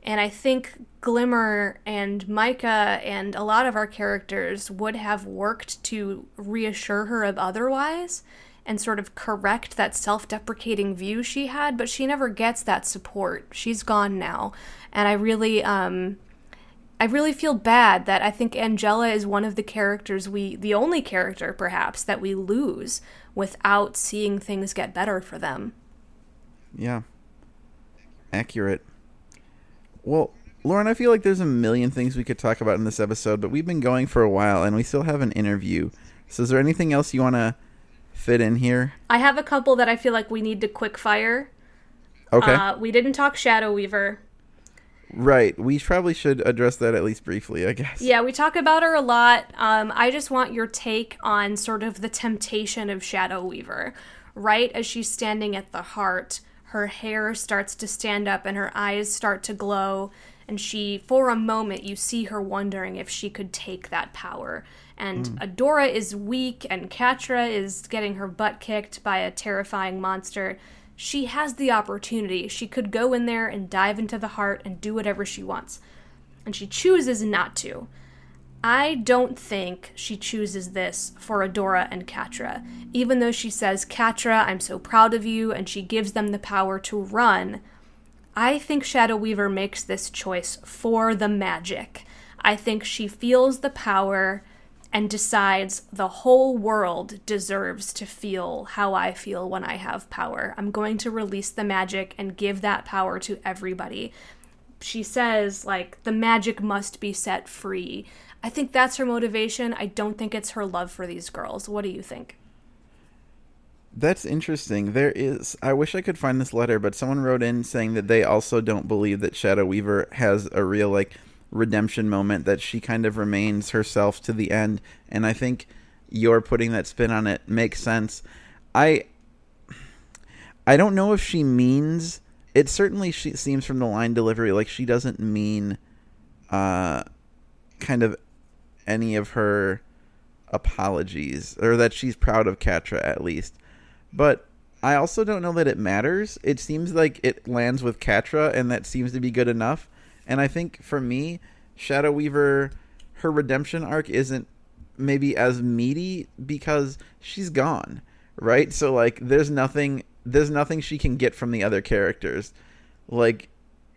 And I think Glimmer and Micah and a lot of our characters would have worked to reassure her of otherwise and sort of correct that self deprecating view she had, but she never gets that support. She's gone now. And I really, um, I really feel bad that I think Angela is one of the characters we, the only character perhaps, that we lose without seeing things get better for them. Yeah. Accurate. Well, Lauren, I feel like there's a million things we could talk about in this episode, but we've been going for a while and we still have an interview. So, is there anything else you want to fit in here? I have a couple that I feel like we need to quick fire. Okay. Uh, we didn't talk Shadow Weaver. right. We probably should address that at least briefly, I guess. Yeah, we talk about her a lot. Um, I just want your take on sort of the temptation of Shadow Weaver. Right as she's standing at the heart, her hair starts to stand up and her eyes start to glow. And she, for a moment, you see her wondering if she could take that power. And mm. Adora is weak, and Catra is getting her butt kicked by a terrifying monster. She has the opportunity. She could go in there and dive into the heart and do whatever she wants. And she chooses not to. I don't think she chooses this for Adora and Catra. Even though she says, Catra, I'm so proud of you, and she gives them the power to run, I think Shadow Weaver makes this choice for the magic. I think she feels the power and decides the whole world deserves to feel how I feel when I have power. I'm going to release the magic and give that power to everybody. She says, like, the magic must be set free. I think that's her motivation. I don't think it's her love for these girls. What do you think? That's interesting. There is. I wish I could find this letter, but someone wrote in saying that they also don't believe that Shadow Weaver has a real like redemption moment. That she kind of remains herself to the end, and I think you're putting that spin on it makes sense. I. I don't know if she means. It certainly she seems from the line delivery like she doesn't mean, uh, kind of any of her apologies or that she's proud of Catra at least. But I also don't know that it matters. It seems like it lands with Catra, and that seems to be good enough. And I think for me, Shadow Weaver, her redemption arc isn't maybe as meaty because she's gone, right? So like, there's nothing, there's nothing she can get from the other characters. Like,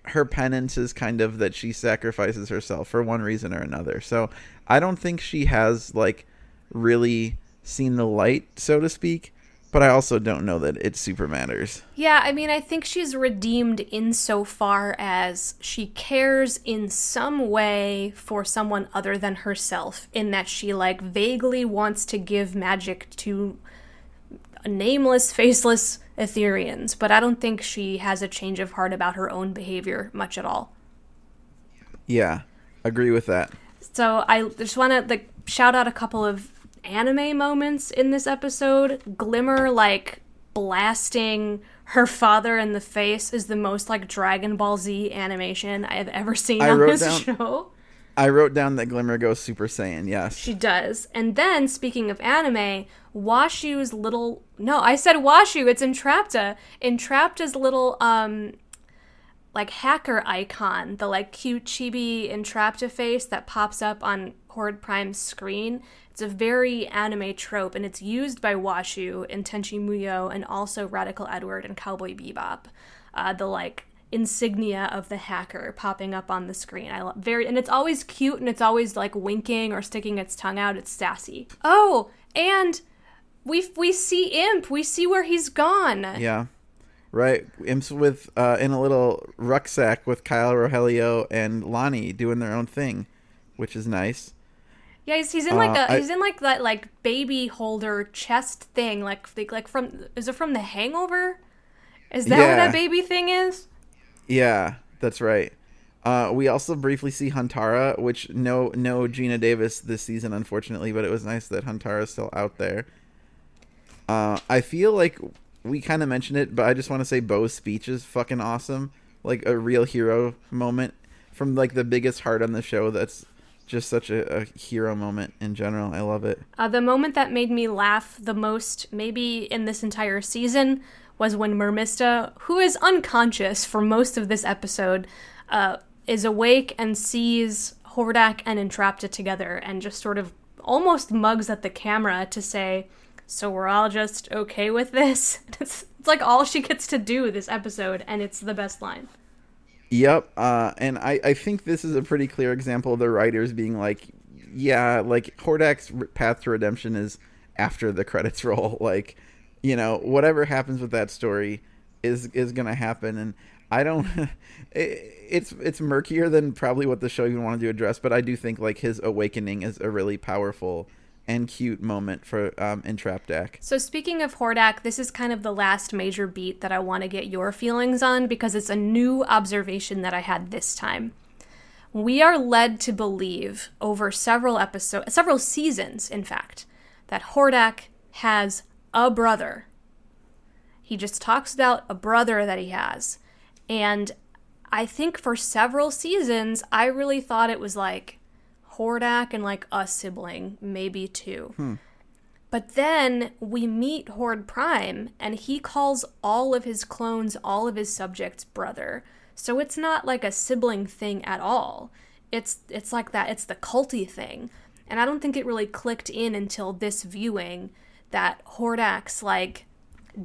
her penance is kind of that she sacrifices herself for one reason or another. So I don't think she has like really seen the light, so to speak. But I also don't know that it super matters. Yeah, I mean, I think she's redeemed insofar as she cares in some way for someone other than herself, in that she, like, vaguely wants to give magic to nameless, faceless Ethereans, but I don't think she has a change of heart about her own behavior much at all. Yeah. Agree with that. So I just want to like shout out a couple of anime moments in this episode. Glimmer like blasting her father in the face is the most like Dragon Ball Z animation I have ever seen I on this down- <laughs> show. I wrote down that Glimmer goes Super Saiyan. Yes. She does. And then speaking of anime, Washu's little no, I said Washu, it's Entrapta. Entrapta's little um like hacker icon, the like cute chibi Entrapta face that pops up on Horde Prime's screen. It's a very anime trope and it's used by Washu in Tenchi Muyo and also Radical Edward and Cowboy Bebop. Uh, the like insignia of the hacker popping up on the screen. I love very and it's always cute and it's always like winking or sticking its tongue out. It's sassy. Oh, and we we see Imp. We see where he's gone. Yeah. Right. Imps with uh, in a little rucksack with Kyle Rogelio and Lonnie doing their own thing, which is nice. Yeah, he's, he's in like Uh, a I- he's in like that like baby holder chest thing, like like, from is it from The Hangover? Is that what that baby thing is? Yeah, that's right. Uh, we also briefly see Huntara, which no no Geena Davis this season, unfortunately, but it was nice that Huntara is still out there. Uh, I feel like we kind of mentioned it, but I just want to say Bow's speech is fucking awesome. Like a real hero moment from like the biggest heart on the show. That's just such a, a hero moment in general. I love it. Uh, the moment that made me laugh the most, maybe in this entire season, was when Mermista, who is unconscious for most of this episode, uh, is awake and sees Hordak and Entrapta together and just sort of almost mugs at the camera to say, So we're all just okay with this? <laughs> It's, it's like all she gets to do this episode, and it's the best line. Yep, uh, and I, I think this is a pretty clear example of the writers being like, yeah, like Hordak's path to redemption is after the credits <laughs> roll. Like, you know, whatever happens with that story is is gonna happen, and I don't. <laughs> It, it's it's murkier than probably what the show even wanted to address, but I do think like his awakening is a really powerful and cute moment for um, Entrapdak. So, speaking of Hordak, this is kind of the last major beat that I want to get your feelings on because it's a new observation that I had this time. We are led to believe over several episodes, several seasons, in fact, that Hordak has a brother. He just talks about a brother that he has. And I think for several seasons, I really thought it was like Hordak and like a sibling, maybe two. Hmm. But then we meet Horde Prime, and he calls all of his clones, all of his subjects, brother. So it's not like a sibling thing at all. It's it's like that. It's the culty thing, and I don't think it really clicked in until this viewing that Hordak's like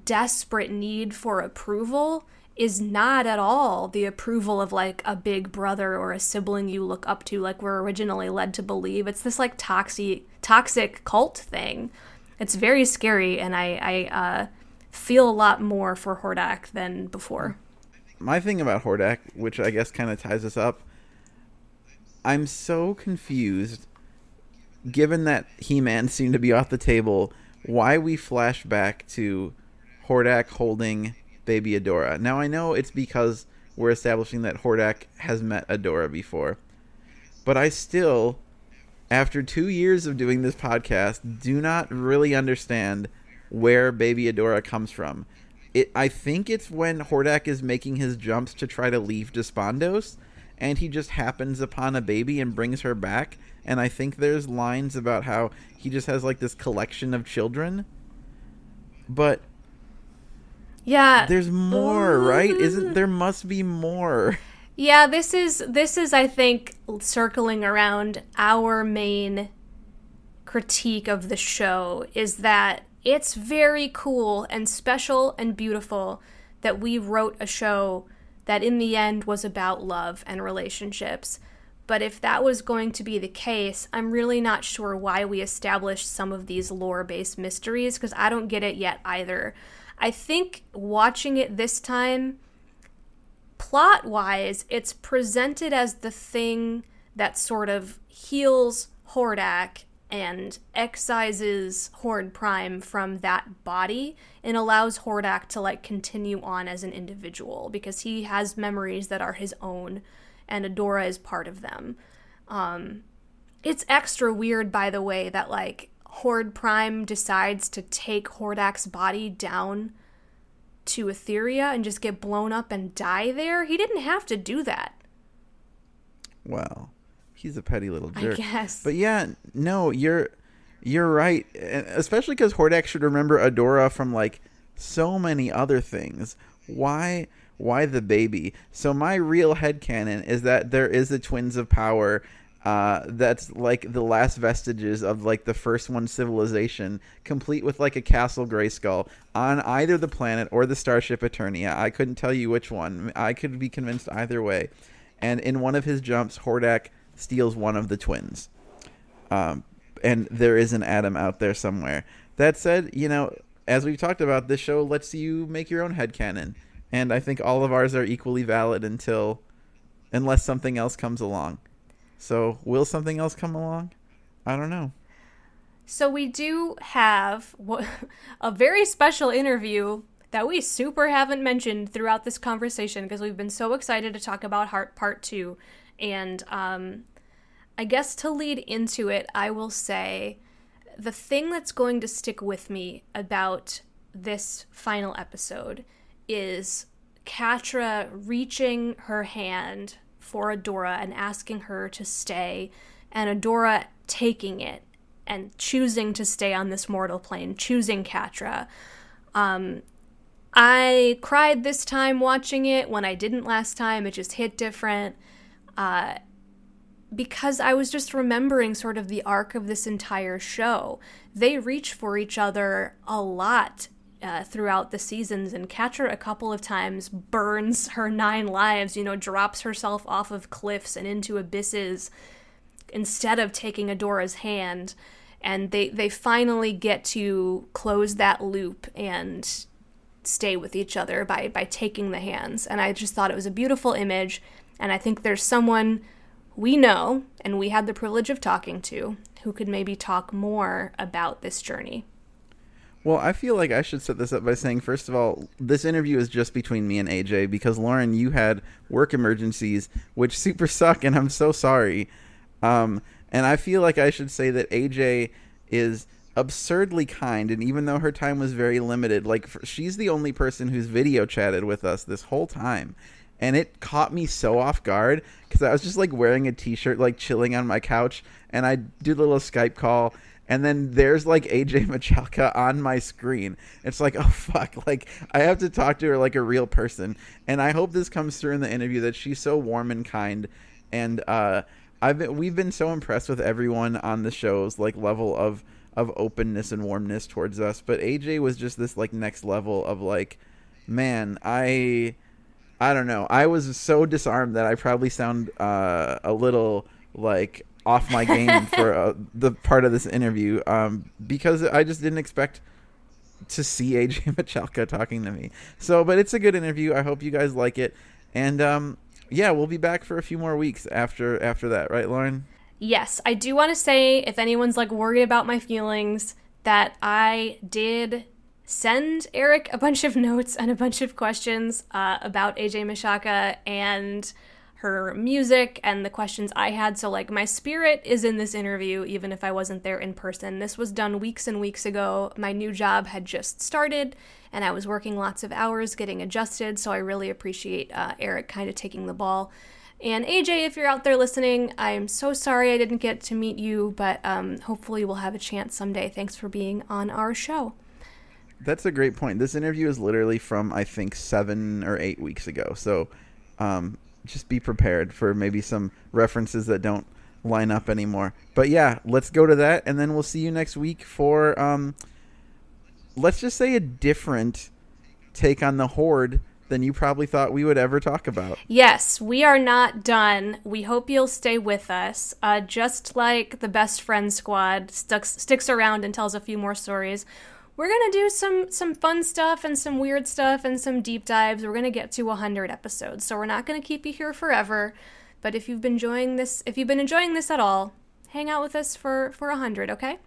desperate need for approval is not at all the approval of like a big brother or a sibling you look up to like we're originally led to believe it's this like toxic toxic cult thing it's very scary and i i uh, feel a lot more for hordak than before my thing about Hordak, which I guess kind of ties us up, I'm so confused. Given that He-Man seemed to be off the table, why we flash back to Hordak holding baby Adora? Now I know it's because we're establishing that Hordak has met Adora before, but I still, after two years of doing this podcast, do not really understand where baby Adora comes from. It, I think it's when Hordak is making his jumps to try to leave Despondos, and he just happens upon a baby and brings her back. And I think there's lines about how he just has like this collection of children. But yeah there's more, right? Isn't there must be more? Yeah, this is this is I think circling around our main critique of the show is that it's very cool and special and beautiful that we wrote a show that in the end was about love and relationships. But if that was going to be the case, I'm really not sure why we established some of these lore based mysteries because I don't get it yet either. I think watching it this time, plot wise, it's presented as the thing that sort of heals Hordak and excises Horde Prime from that body and allows Hordak to like continue on as an individual because he has memories that are his own and Adora is part of them. Um, it's extra weird, by the way, that like Horde Prime decides to take Hordak's body down to Etheria and just get blown up and die there. He didn't have to do that. Well, he's a petty little I jerk. guess. But yeah, no, you're you're right, especially because Hordak should remember Adora from like so many other things. Why? Why the baby? So my real head headcanon is that there is a Twins of Power uh, that's like the last vestiges of like the first one civilization, complete with like a castle Grayskull on either the planet or the starship Eternia. I couldn't tell you which one. I could be convinced either way. And in one of his jumps, Hordak steals one of the twins. Um, and there is an Adam out there somewhere. That said, you know, as we've talked about, this show lets you make your own head headcanon. And I think all of ours are equally valid until unless something else comes along. So will something else come along? I don't know. So we do have <laughs> a very special interview that we super haven't mentioned throughout this conversation because we've been so excited to talk about Heart Part 2. And um, I guess to lead into it, I will say the thing that's going to stick with me about this final episode is Catra reaching her hand for Adora and asking her to stay, and Adora taking it and choosing to stay on this mortal plane, choosing Catra. Um, I cried this time watching it when I didn't last time. It just hit different. Uh, because I was just remembering sort of the arc of this entire show. They reach for each other a lot uh, throughout the seasons, and Catra a couple of times burns her nine lives, you know, drops herself off of cliffs and into abysses instead of taking Adora's hand. And they, they finally get to close that loop and stay with each other by, by taking the hands. And I just thought it was a beautiful image. And I think there's someone we know and we had the privilege of talking to who could maybe talk more about this journey. Well, I feel like I should set this up by saying, first of all, this interview is just between me and AJ because Lauren, you had work emergencies, which <laughs> super suck, and I'm so sorry. Um, and I feel like I should say that AJ is absurdly kind, and even though her time was very limited, like she's the only person who's video chatted with us this whole time, and it caught me so off guard because I was just like wearing a t-shirt, like chilling on my couch, and I did a little Skype call and then there's like AJ <laughs> Michalka on my screen. It's like, oh fuck, like I have to talk to her like a real person. And I hope this comes through in the interview that she's so warm and kind. And uh, I've been, we've been so impressed with everyone on the show's like level of of openness and warmness towards us. But AJ was just this like next level of like, man, I. I don't know. I was so disarmed that I probably sound uh, a little like off my game <laughs> for uh, the part of this interview um, because I just didn't expect to see AJ <laughs> Michalka talking to me. So, but it's a good interview. I hope you guys like it, and um, yeah, we'll be back for a few more weeks after after that, right, Lauren? Yes, I do want to say if anyone's like worried about my feelings, that I did send Eric a bunch of <laughs> notes and a bunch of questions uh, about AJ Michalka and her music and the questions I had. So, like, my spirit is in this interview, even if I wasn't there in person. This was done weeks and weeks ago. My new job had just started, and I was working lots of hours getting adjusted. So, I really appreciate uh, Eric kind of taking the ball. And AJ, if you're out there listening, I'm so sorry I didn't get to meet you, but um, hopefully we'll have a chance someday. Thanks for being on our show. That's a great point. This interview is literally from I think seven or eight weeks ago. So, um, just be prepared for maybe some references that don't line up anymore. But yeah, let's go to that, and then we'll see you next week for um, let's just say a different take on the horde than you probably thought we would ever talk about. Yes, we are not done. We hope you'll stay with us. Uh, just like the Best Friend Squad sticks sticks around and tells a few more stories. We're gonna do some some fun stuff and some weird stuff and some deep dives. We're gonna get to hundred episodes, so we're not gonna keep you here forever. But if you've been enjoying this, if you've been enjoying this at all, hang out with us for for hundred, okay?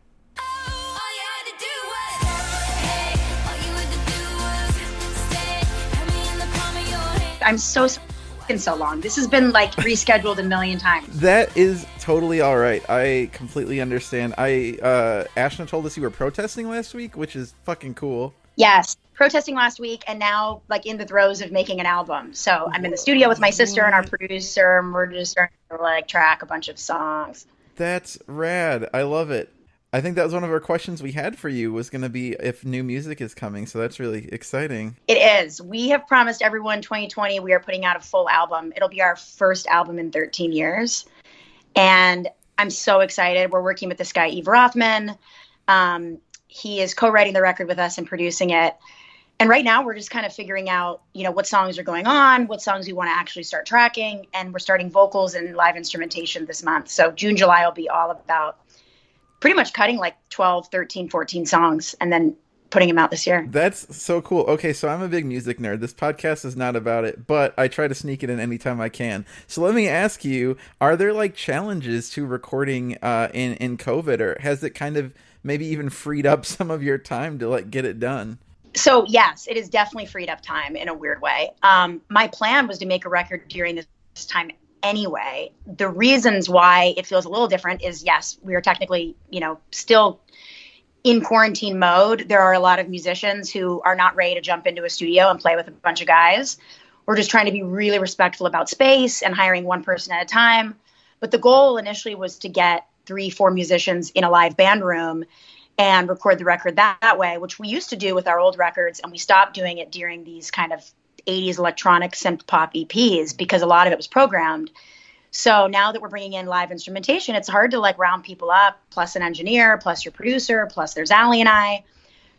I'm so sorry. taken so long? This has been like rescheduled a million times. <laughs> That is totally all right. I completely understand. I uh Ashna told us you were protesting last week, which is fucking cool. Yes, protesting last week, and now like in the throes of making an album. So I'm in the studio with my sister and our producer, and we're just starting to like track a bunch of songs. That's rad. I love it. I think that was one of our questions we had for you was going to be if new music is coming. So that's really exciting. It is. We have promised everyone 2020 we are putting out a full album. It'll be our first album in 13 years. And I'm so excited. We're working with this guy, Yves Rothman. Um, he is co writing the record with us and producing it. And right now, we're just kind of figuring out, you know, what songs are going on, what songs we want to actually start tracking. And we're starting vocals and live instrumentation this month. So June, July will be all about pretty much cutting like 12, 13, 14 songs and then putting them out this year. That's so cool. Okay, so I'm a big music nerd. This podcast is not about it, but I try to sneak it in anytime I can. So let me ask you, are there like challenges to recording uh in in COVID or has it kind of maybe even freed up some of your time to like get it done? So, yes, it has definitely freed up time in a weird way. Um, my plan was to make a record during this time anyway. The reasons why it feels a little different is yes, we are technically, you know, still in quarantine mode. There are a lot of musicians who are not ready to jump into a studio and play with a bunch of guys. We're just trying to be really respectful about space and hiring one person at a time. But the goal initially was to get three, four musicians in a live band room and record the record that, that way, which we used to do with our old records, and we stopped doing it during these kind of 80s electronic synth pop EPs because a lot of it was programmed. So now that we're bringing in live instrumentation, it's hard to like round people up, plus an engineer, plus your producer, plus there's Aly and I.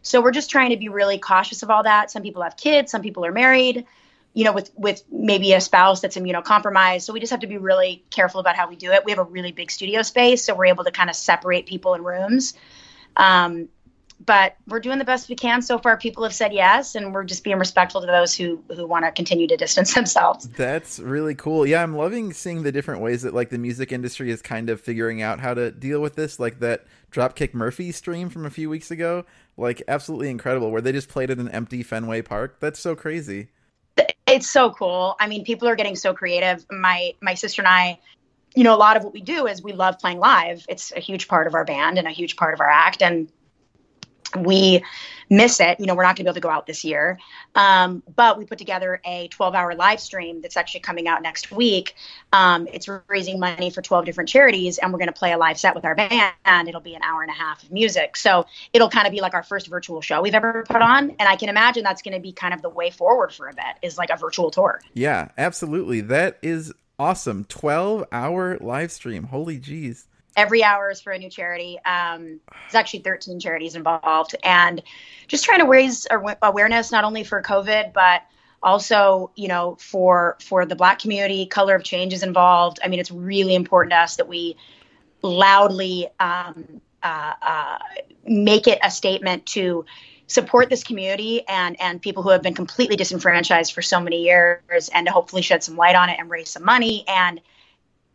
So we're just trying to be really cautious of all that. Some people have kids, some people are married, you know, with with maybe a spouse that's immunocompromised. So we just have to be really careful about how we do it. We have a really big studio space, so we're able to kind of separate people in rooms. Um, but we're doing the best we can so far. People have said yes, and we're just being respectful to those who who want to continue to distance <laughs> themselves. That's really cool. Yeah, I'm loving seeing the different ways that like the music industry is kind of figuring out how to deal with this. Like that Dropkick Murphy stream from a few weeks ago, like absolutely incredible, where they just played at an empty Fenway Park. That's so crazy. It's so cool. I mean, people are getting so creative. My my sister and I you know, a lot of what we do is we love playing live. It's a huge part of our band and a huge part of our act. And we miss it. You know, we're not going to be able to go out this year. Um, but we put together a 12 hour live stream that's actually coming out next week. Um, it's raising money for 12 different charities, and we're going to play a live set with our band. It'll be an hour and a half of music. So it'll kind of be like our first virtual show we've ever put on. And I can imagine that's going to be kind of the way forward for a bit is like a virtual tour. Yeah, absolutely. That is awesome. 12 hour live stream. Holy jeez every hour is for a new charity. Um, there's actually 13 charities involved, and just trying to raise awareness not only for COVID, but also, you know, for for the Black community. Color of Change is involved. I mean, it's really important to us that we loudly um, uh, uh, make it a statement to support this community and and people who have been completely disenfranchised for so many years, and to hopefully shed some light on it and raise some money and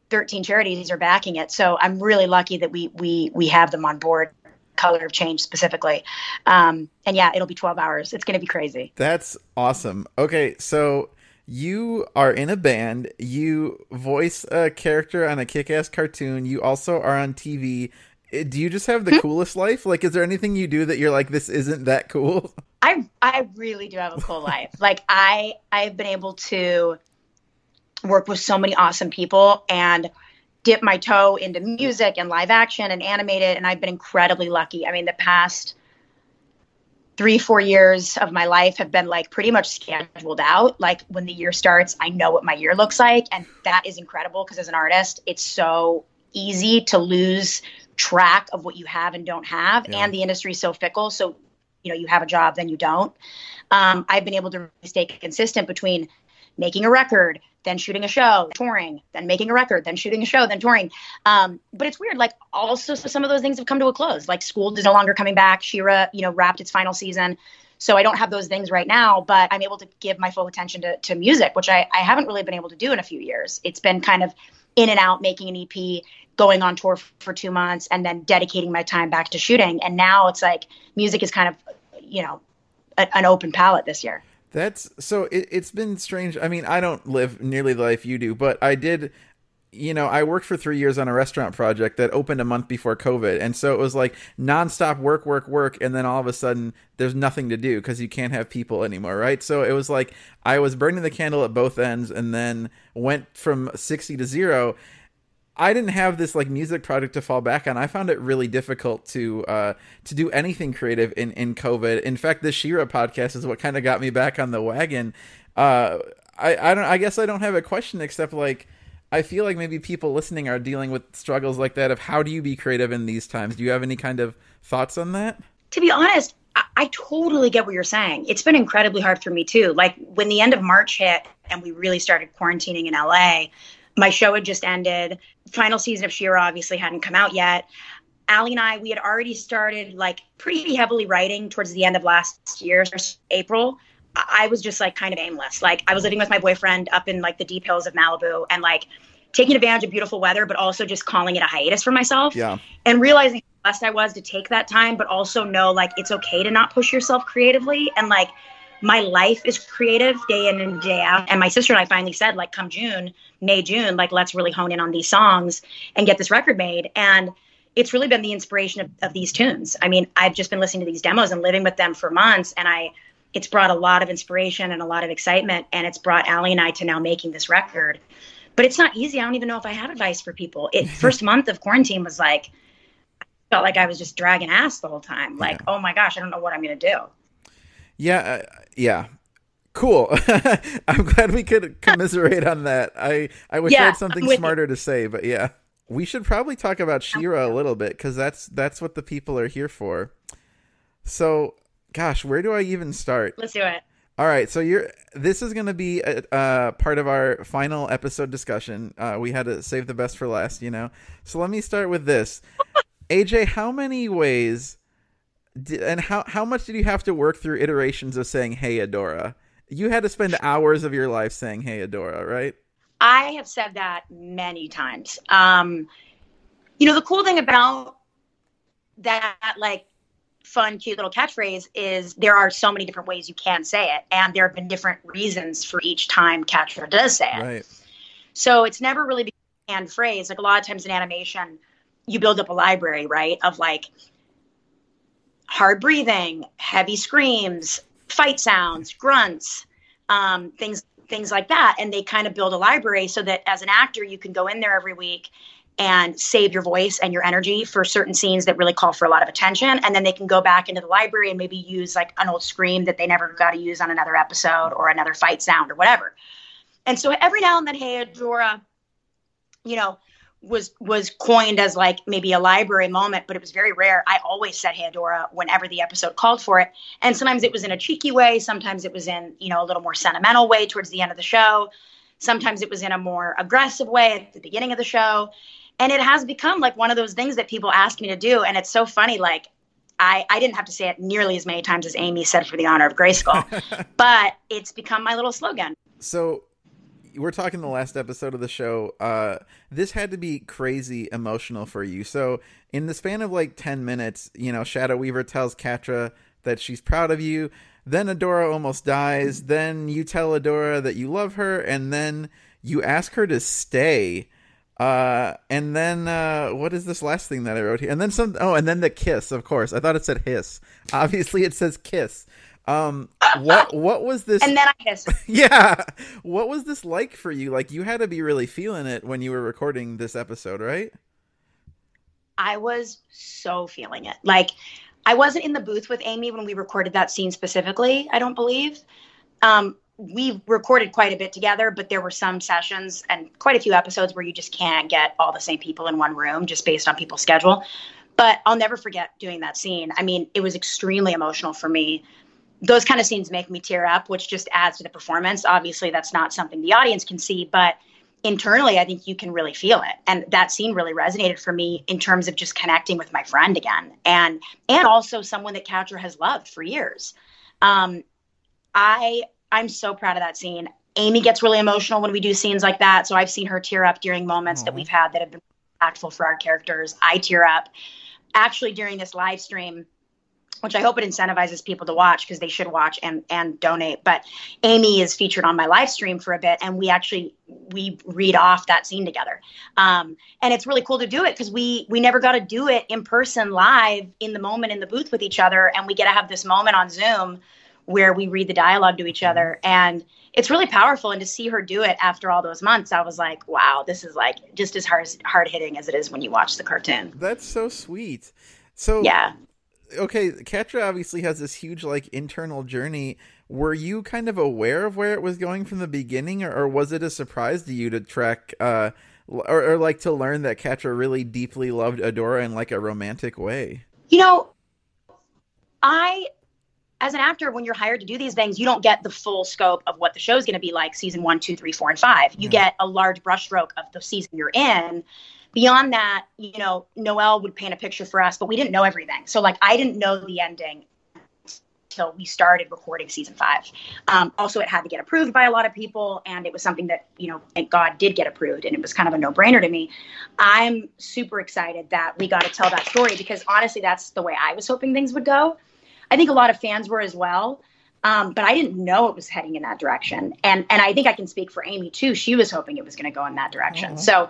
13 charities are backing it. So I'm really lucky that we we we have them on board. Color of Change specifically, um, and yeah, it'll be 12 hours. It's going to be crazy. That's awesome. Okay, so you are in a band. You voice a character on a kick-ass cartoon. You also are on TV. Eh, do you just have the hmm? coolest life? Like, is there anything you do that you're like, this isn't that cool? I I really do have a cool life. Like I I've been able to worked with so many awesome people and dip my toe into music and live action and animated and i've been incredibly lucky. I mean the past three four years of my life have been like pretty much scheduled out. Like when the year starts i know what my year looks like and that is incredible because as an artist it's so easy to lose track of what you have and don't have yeah. and the industry is so fickle so you know you have a job then you don't. Um, i've been able to stay consistent between making a record then shooting a show, touring, then making a record, then shooting a show, then touring. Um, but it's weird. Like also some of those things have come to a close. Like school is no longer coming back. She-Ra, you know, wrapped its final season. So I don't have those things right now, but I'm able to give my full attention to, to music, which I, I haven't really been able to do in a few years. It's been kind of in and out, making an EP, going on tour for two months, and then dedicating my time back to shooting. And now it's like music is kind of, you know, a, an open palette this year. That's so it, it's been strange. I mean, I don't live nearly the life you do, but I did you know, I worked for three years on a restaurant project that opened a month before COVID. And so it was like nonstop work, work, work. And then all of a sudden there's nothing to do because you can't have people anymore. Right. So it was like I was burning the candle at both ends and then went from 60 to zero. I didn't have this like music project to fall back on. I found it really difficult to uh, to do anything creative in in COVID. In fact, the She-Ra podcast is what kind of got me back on the wagon. Uh, I I don't. I guess I don't have a question except like I feel like maybe people listening are dealing with struggles like that of how do you be creative in these times? Do you have any kind of thoughts on that? To be honest, I, I totally get what you're saying. It's been incredibly hard for me too. Like when the end of March hit and we really started quarantining in LA, my show had just ended. Final season of She-Ra obviously hadn't come out yet. Aly and I, we had already started like pretty heavily writing towards the end of last year, April. I was just like kind of aimless. Like I was living with my boyfriend up in like the deep hills of Malibu and like taking advantage of beautiful weather, but also just calling it a hiatus for myself. Yeah. And realizing how blessed I was to take that time, but also know like it's okay to not push yourself creatively. And like my life is creative day in and day out. And my sister and I finally said, like, come June, May, June, like, let's really hone in on these songs and get this record made. And it's really been the inspiration of, of these tunes. I mean, I've just been listening to these demos and living with them for months. And I, it's brought a lot of inspiration and a lot of excitement. And it's brought Aly and I to now making this record. But it's not easy. I don't even know if I have advice for people. It <laughs> first month of quarantine was like, I felt like I was just dragging ass the whole time. Like, yeah. oh my gosh, I don't know what I'm going to do. Yeah, uh, yeah. Cool. <laughs> I'm glad we could <laughs> commiserate on that. I I wish yeah, I had something smarter you. to say, but yeah. We should probably talk about She-Ra a little bit cuz that's that's what the people are here for. So, gosh, where do I even start? Let's do it. All right, so you're. This is going to be a, uh, part of our final episode discussion. Uh, we had to save the best for last, you know. So let me start with this. <laughs> AJ, how many ways did, and how how much did you have to work through iterations of saying "Hey, Adora"? You had to spend hours of your life saying "Hey, Adora," right? I have said that many times. Um, you know, the cool thing about that, like fun, cute little catchphrase is there are so many different ways you can say it, and there have been different reasons for each time Catra does say it. Right. So it's never really been a hand phrase. Like a lot of times in animation, you build up a library, right, of like hard breathing, heavy screams, fight sounds, grunts, um, things things like that, and they kind of build a library so that as an actor, you can go in there every week and save your voice and your energy for certain scenes that really call for a lot of attention. And then they can go back into the library and maybe use like an old scream that they never got to use on another episode or another fight sound or whatever. And so every now and then, Hey Adora, you know, was was coined as like maybe a library moment, but it was very rare. I always said Hey Adora whenever the episode called for it. And sometimes it was in a cheeky way, sometimes it was in, you know, a little more sentimental way towards the end of the show. Sometimes it was in a more aggressive way at the beginning of the show and it has become like one of those things that people ask me to do and it's so funny like I, I didn't have to say it nearly as many times as Aimee said for the honor of Grayskull, <laughs> but it's become my little slogan. So we're talking the last episode of the show. Uh, this had to be crazy emotional for you. So in the span of like 10 minutes, you know, Shadow Weaver tells Catra that she's proud of you. Then Adora almost dies. Then you tell Adora that you love her. And then you ask her to stay uh, and then uh, what is this last thing that I wrote here? And then some. Oh, and then the kiss. Of course, I thought it said hiss. Obviously, it says kiss. Um, what what was this? And then I hiss. <laughs> yeah, what was this like for you? Like you had to be really feeling it when you were recording this episode, right? I was so feeling it. Like I wasn't in the booth with Aimee when we recorded that scene specifically. I don't believe. Um, we recorded quite a bit together, but there were some sessions and quite a few episodes where you just can't get all the same people in one room just based on people's schedule. But I'll never forget doing that scene. I mean, it was extremely emotional for me. Those kind of scenes make me tear up, which just adds to the performance. Obviously, that's not something the audience can see, but internally, I think you can really feel it. And that scene really resonated for me in terms of just connecting with my friend again, and and also someone that Catra has loved for years. Um, I I'm so proud of that scene. Aimee gets really emotional when we do scenes like that. So I've seen her tear up during moments Aww. that we've had that have been impactful for our characters. I tear up. Actually, during this live stream, which I hope it incentivizes people to watch because they should watch and and donate. But Aimee is featured on my live stream for a bit, and we actually we read off that scene together. Um, and it's really cool to do it because we we never got to do it in person, live in the moment in the booth with each other, and we get to have this moment on Zoom where we read the dialogue to each other and it's really powerful and to see her do it after all those months i was like wow this is like just as hard hard hitting as it is when you watch the cartoon That's so sweet. So yeah okay, Catra obviously has this huge like internal journey. Were you kind of aware of where it was going from the beginning, or, or was it a surprise to you to track, uh, or, or like to learn that Catra really deeply loved Adora in like a romantic way? you know i as an actor when you're hired to do these things you don't get the full scope of what the show is going to be like season one two three four and five you Yeah. get a large brushstroke of the season you're in beyond that you know Noelle would paint a picture for us but we didn't know everything. So like i didn't know the ending until we started recording season five. Um, also it had to get approved by a lot of people and it was something that you know and god did get approved and it was kind of a no-brainer to me. I'm super excited that we got to tell that story because honestly that's the way i was hoping things would go. I think a lot of fans were as well um, but i didn't know it was heading in that direction. And and i think i can speak for Aimee too. She was hoping it was going to go in that direction. Mhm. so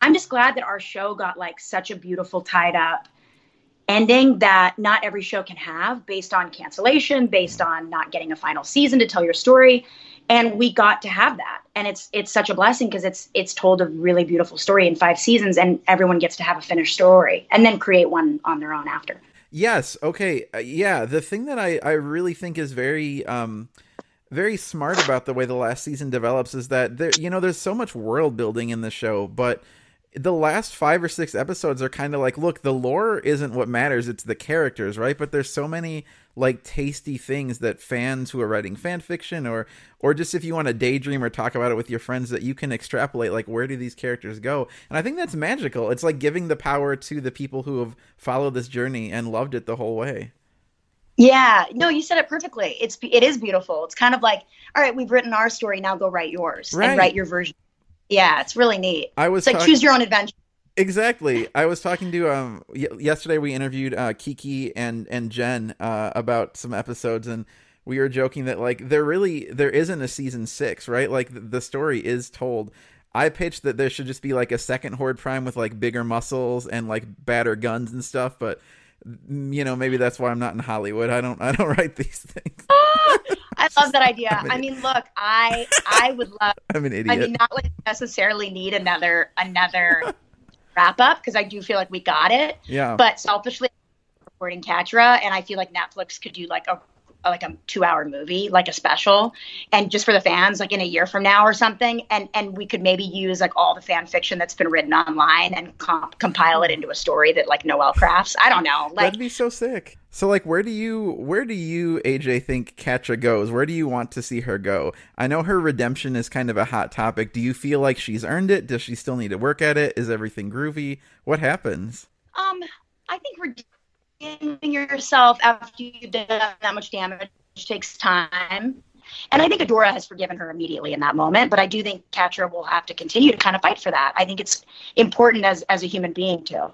i'm just glad that our show got like such a beautiful tied up ending that not every show can have based on cancellation based on not getting a final season to tell your story and we got to have that and it's it's such a blessing because it's it's told a really beautiful story in five seasons and everyone gets to have a finished story and then create one on their own after Yes. Okay. Uh, yeah. The thing that I I really think is very um very smart about the way the last season develops is that there you know there's so much world building in the show, but the last five or six episodes are kind of like, look, the lore isn't what matters; it's the characters, right? But there's so many like tasty things that fans who are writing fan fiction or or just if you want to daydream or talk about it with your friends that you can extrapolate like where do these characters go? And i think that's magical. It's like giving the power to the people who have followed this journey and loved it the whole way. Yeah. No you said it perfectly. It's it is beautiful. It's kind of like all right we've written our story now go write yours Right. and write your version yeah it's really neat i was it's like choose your own adventure Exactly. I was talking to um y- yesterday. We interviewed uh, Kiki and and Jen uh, about some episodes, and we were joking that like there really there isn't a season six, right? Like the, the story is told. I pitched that there should just be like a second Horde Prime with like bigger muscles and like badder guns and stuff, but you know maybe that's why I'm not in Hollywood. I don't I don't <laughs> write these things. <laughs> i love that idea i mean look i i would love <laughs> I'm an idiot. I mean, not like necessarily need another another wrap up because I do feel like we got it. yeah. But selfishly, recording Catra, and I feel like Netflix could do like a like a two hour movie, like a special, and just for the fans, like in a year from now or something, and and we could maybe use like all the fan fiction that's been written online and comp- compile it into a story that like Noelle crafts. I don't know, like That'd be so sick. So like where do you where do you AJ think Catra goes? Where do you want to see her go? I know her redemption is kind of a hot topic. Do you feel like she's earned it? Does she still need to work at it? Is everything groovy? What happens? Um, I think redeeming yourself after you've done that much damage takes time. And I think Adora has forgiven her immediately in that moment, but I do think Catra will have to continue to kind of fight for that. I think it's important as as a human being too.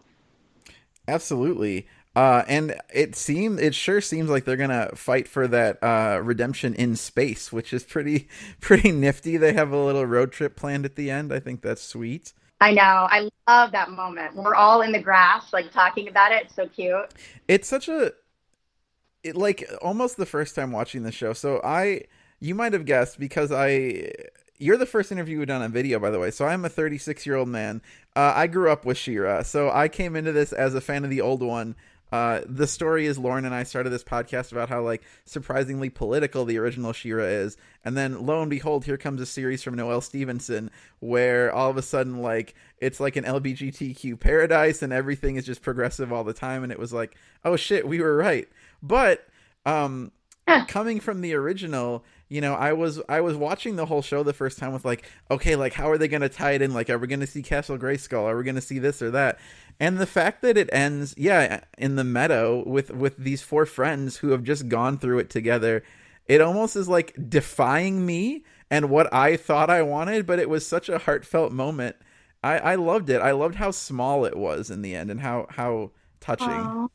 Absolutely. Uh, and it seems it sure seems like they're gonna fight for that uh, redemption in space, which is pretty <laughs> pretty nifty. They have a little road trip planned at the end. I think that's sweet. I know. I love that moment. We're all in the grass, like talking about it. It's so cute. it's such a it like almost the first time watching the show so i you might have guessed because i you're the first interview we've done on video by the way so i'm a 36 year old man uh, i grew up with She-Ra so i came into this as a fan of the old one uh, the story is Lauren and I started this podcast about how like surprisingly political the original She-Ra is, and then lo and behold, here comes a series from Noelle Stevenson where all of a sudden like it's like an LGBTQ paradise and everything is just progressive all the time, and it was like, oh shit, we were right. But um, coming from the original, you know, I was I was watching the whole show the first time with like, okay, like how are they going to tie it in? Like, are we going to see Castle Grayskull? Are we going to see this or that? And the fact that it ends, yeah, in the meadow with with these four friends who have just gone through it together, it almost is like defying me and what I thought I wanted. But it was such a heartfelt moment. I I loved it. I loved how small it was in the end and how how touching. Aw.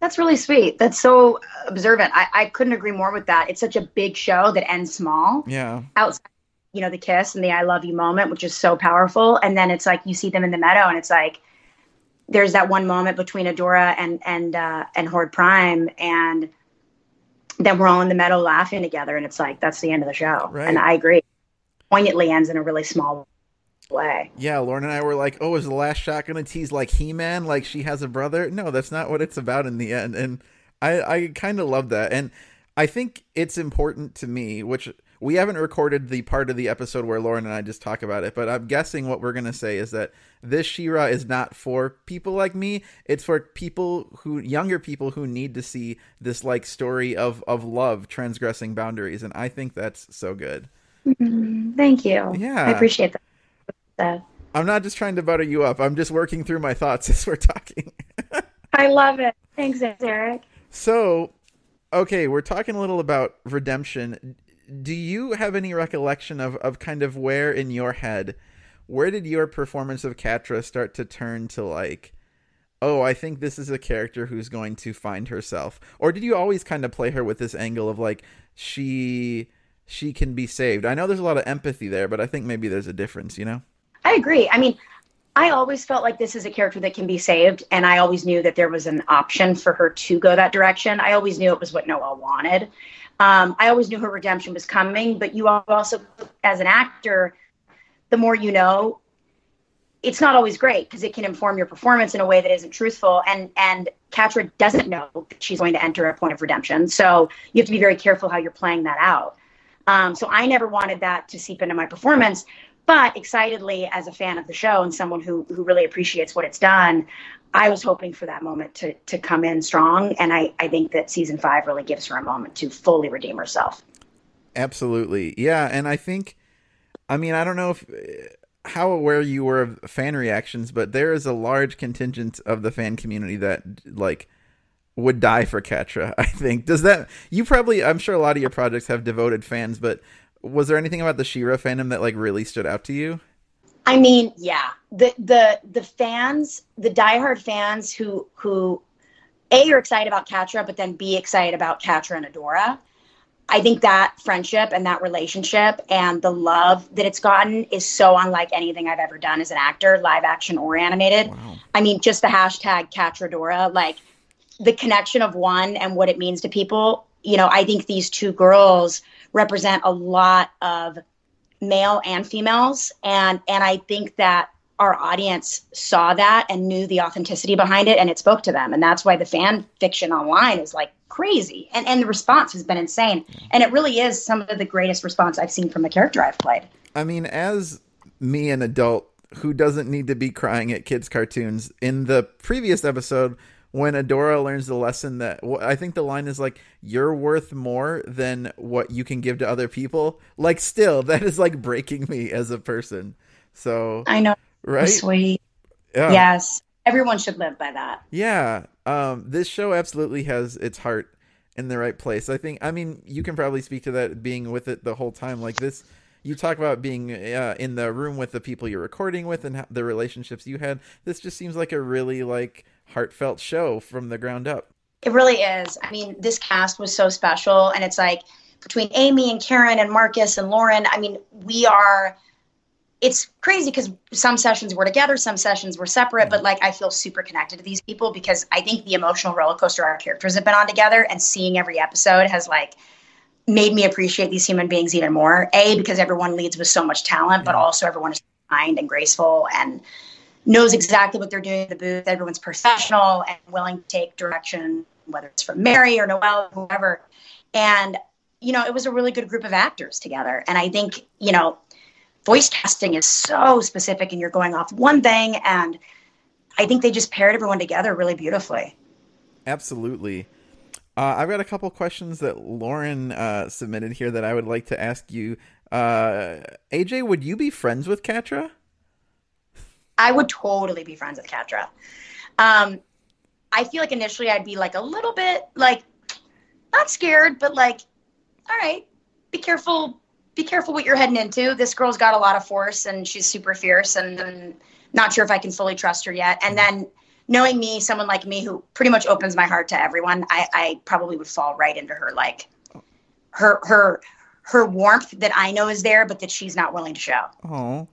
That's really sweet. That's so observant. I, I couldn't agree more with that. It's such a big show that ends small. Yeah. Outside, you know, the kiss and the I love you moment, which is so powerful. And then it's like you see them in the meadow and it's like there's that one moment between Adora and and uh and Horde Prime and then we're all in the meadow laughing together and it's like that's the end of the show. Right. And I agree. Poignantly ends in a really small way. Yeah, Lauren and I were like, "Oh, is the last shot going to tease like He-Man, like she has a brother?" No, that's not what it's about in the end. And I, I kind of love that, and I think it's important to me, which we haven't recorded the part of the episode where Lauren and I just talk about it, but I'm guessing what we're going to say is that this She-Ra is not for people like me. It's for people who, younger people who need to see this like story of of love transgressing boundaries, and I think that's so good. Mm-hmm. Thank you. Yeah. I appreciate that. that. I'm not just trying to butter you up. I'm just working through my thoughts <laughs> as we're talking. I love it. Thanks, Eric. So, okay, we're talking a little about redemption. Do you have any recollection of, of kind of where in your head, where did your performance of Catra start to turn to like, oh, I think this is a character who's going to find herself? Or did you always kind of play her with this angle of like, she she can be saved? I know there's a lot of empathy there, but I think maybe there's a difference, you know? I agree. I mean, I always felt like this is a character that can be saved, and I always knew that there was an option for her to go that direction. I always knew it was what Noelle wanted. Um, I always knew her redemption was coming, but you also, as an actor, the more you know, it's not always great because it can inform your performance in a way that isn't truthful. And and Catra doesn't know that she's going to enter a point of redemption, so you have to be very careful how you're playing that out. Um, so I never wanted that to seep into my performance but excitedly as a fan of the show and someone who who really appreciates what it's done i was hoping for that moment to to come in strong and i i think that season five really gives her a moment to fully redeem herself Absolutely. Yeah, and I think I mean, I don't know if how aware you were of fan reactions, but there is a large contingent of the fan community that like would die for Catra, <laughs> I think. Does that you probably I'm sure a lot of your projects have devoted fans, but was there anything about the She-Ra fandom that like really stood out to you? I mean, yeah, the the the fans, the diehard fans who who a are excited about Catra, but then b excited about Catra and Adora. I think that friendship and that relationship and the love that it's gotten is so unlike anything I've ever done as an actor, live action or animated. Wow. I mean, just the hashtag Catradora, like the connection of one and what it means to people. You know, I think these two girls represent a lot of male and females, and and I think that our audience saw that and knew the authenticity behind it, and it spoke to them, and that's why the fan fiction online is like crazy, and and the response has been insane, and it really is some of the greatest response I've seen from a character I've played. I mean, as me, an adult who doesn't need to be crying at kids' cartoons, in the previous episode, when Adora learns the lesson that I think the line is like, "You're worth more than what you can give to other people." Like, still, <laughs> that is like breaking me as a person. So, I know, right? sweet. Yeah. Yes, everyone should live by that. Yeah. Um, this show absolutely has its heart in the right place. I think. I mean, you can probably speak to that being with it the whole time. Like this, you talk about being uh, in the room with the people you're recording with and the relationships you had. This just seems like a really like heartfelt show from the ground up. It really is. I mean, this cast was so special, and it's like between Aimee and Karen and Marcus and Lauren. I mean, we are. It's crazy because some sessions were together, some sessions were separate, but like I feel super connected to these people because I think the emotional roller coaster our characters have been on together and seeing every episode has like made me appreciate these human beings even more. A, because everyone leads with so much talent, but also everyone is kind and graceful and knows exactly what they're doing in the booth. Everyone's professional and willing to take direction, whether it's from Mary or Noelle, whoever. And, you know, it was a really good group of actors together. And I think, you know, voice casting is so specific and you're going off one thing. And I think they just paired everyone together really beautifully. Absolutely. Uh, I've got a couple questions that Lauren uh, submitted here that I would like to ask you. Uh, AJ, would you be friends with Catra? I would totally be friends with Catra. Um, I feel like initially I'd be like a little bit like not scared, but like, all right, be careful, be careful what you're heading into. This girl's got a lot of force and she's super fierce and, and not sure if I can fully trust her yet. And then knowing me, someone like me who pretty much opens my heart to everyone, I, I probably would fall right into her like her her her warmth that I know is there, but that she's not willing to show. Oh,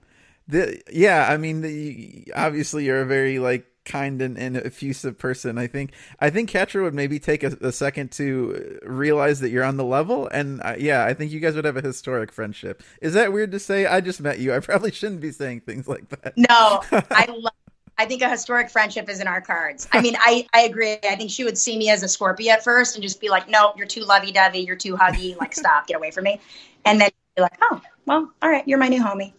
the yeah. I mean, the, obviously you're a very like kind and, and effusive person. I think I think Catra would maybe take a, a second to realize that you're on the level, and uh, yeah, I think you guys would have a historic friendship. Is that weird to say? I just met you. I probably shouldn't be saying things like that. No, <laughs> I love. I think a historic friendship is in our cards. I mean, I, I agree. I think she would see me as a Scorpia at first and just be like, no, you're too lovey dovey. You're too huggy. Like, stop, get away from me. And then be like, oh, well, all right, you're my new homie.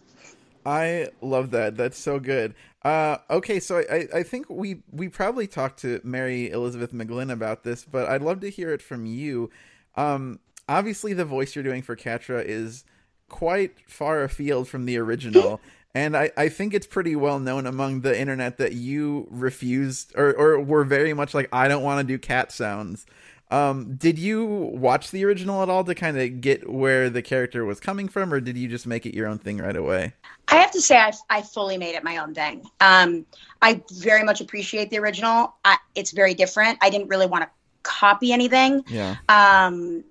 I love that. That's so good. Uh, okay, so I, I think we we probably talked to Mary Elizabeth McGlynn about this, but I'd love to hear it from you. Um, obviously, the voice you're doing for Catra is quite far afield from the original. <laughs> And I, I think it's pretty well known among the internet that you refused or, or were very much like, I don't want to do cat sounds. Um, did you watch the original at all to kind of get where the character was coming from, or did you just make it your own thing right away? I have to say, I, I fully made it my own thing. Um, I very much appreciate the original. I, it's very different. I didn't really want to copy anything. Yeah. Um,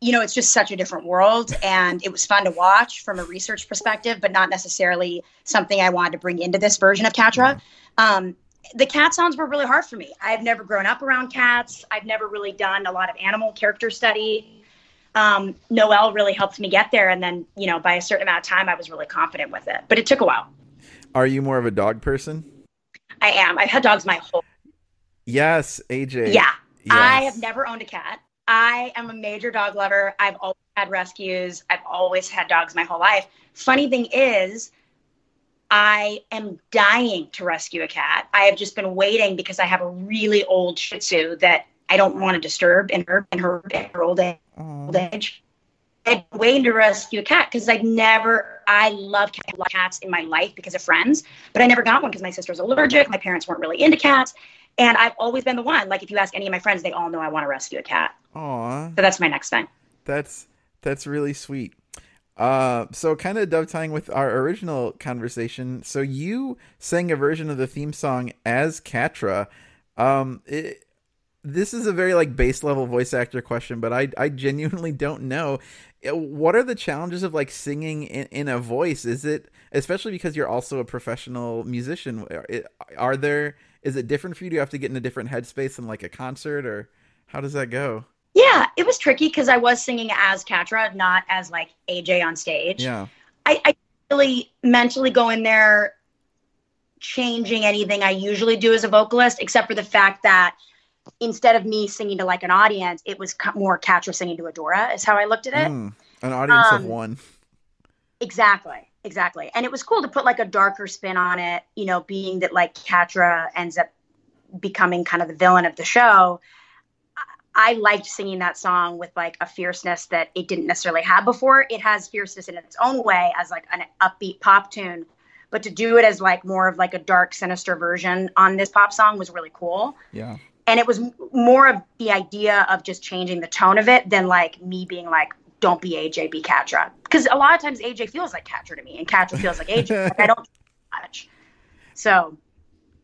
you know, it's just such a different world, and it was fun to watch from a research perspective, but not necessarily something I wanted to bring into this version of Catra. Um, the cat sounds were really hard for me. I've never grown up around cats. I've never really done a lot of animal character study. Um, Noelle really helped me get there, and then you know, by a certain amount of time, I was really confident with it. But it took a while. Are you more of a dog person? I am. I've had dogs my whole. Yes, AJ. Yeah, I have never owned a cat. I am a major dog lover. I've always had rescues. I've always had dogs my whole life. Funny thing is, I am dying to rescue a cat. I have just been waiting because I have a really old Shih Tzu that I don't want to disturb in her in her, in her old age. Aw. Old age. I've been waiting to rescue a cat because I've never. I love cats, I love cats in my life because of friends, but I never got one because my sister's allergic. My parents weren't really into cats, and I've always been the one. Like if you ask any of my friends, they all know I want to rescue a cat. Aw. So that's my next thing. That's that's really sweet. Uh, so kind of dovetailing with our original conversation. So you sang a version of the theme song as Catra. Um, it, this is a very like base level voice actor question, but I I genuinely don't know. Uh, What are the challenges of like singing in, in a voice? Is it especially because you're also a professional musician? Are- Are there is it different for you? Do you have to get in a different headspace than like a concert, or how does that go? Yeah, it was tricky because I was singing as Catra, not as like AJ on stage. Yeah. I, I really mentally go in there changing anything I usually do as a vocalist, except for the fact that instead of me singing to like an audience, it was more Catra singing to Adora, is how I looked at it. Mm, an audience of Um, one. Exactly. Exactly. And it was cool to put like a darker spin on it, you know, being that like Catra ends up becoming kind of the villain of the show. I liked singing that song with like a fierceness that it didn't necessarily have before. It has fierceness in its own way as like an upbeat pop tune, but to do it as like more of like a dark, sinister version on this pop song was really cool. Yeah. And it was m- more of the idea of just changing the tone of it than like me being like, don't be AJ, be Catra. Because a lot of times AJ feels like Catra to me, and Catra feels like AJ. like I don't <laughs> much. So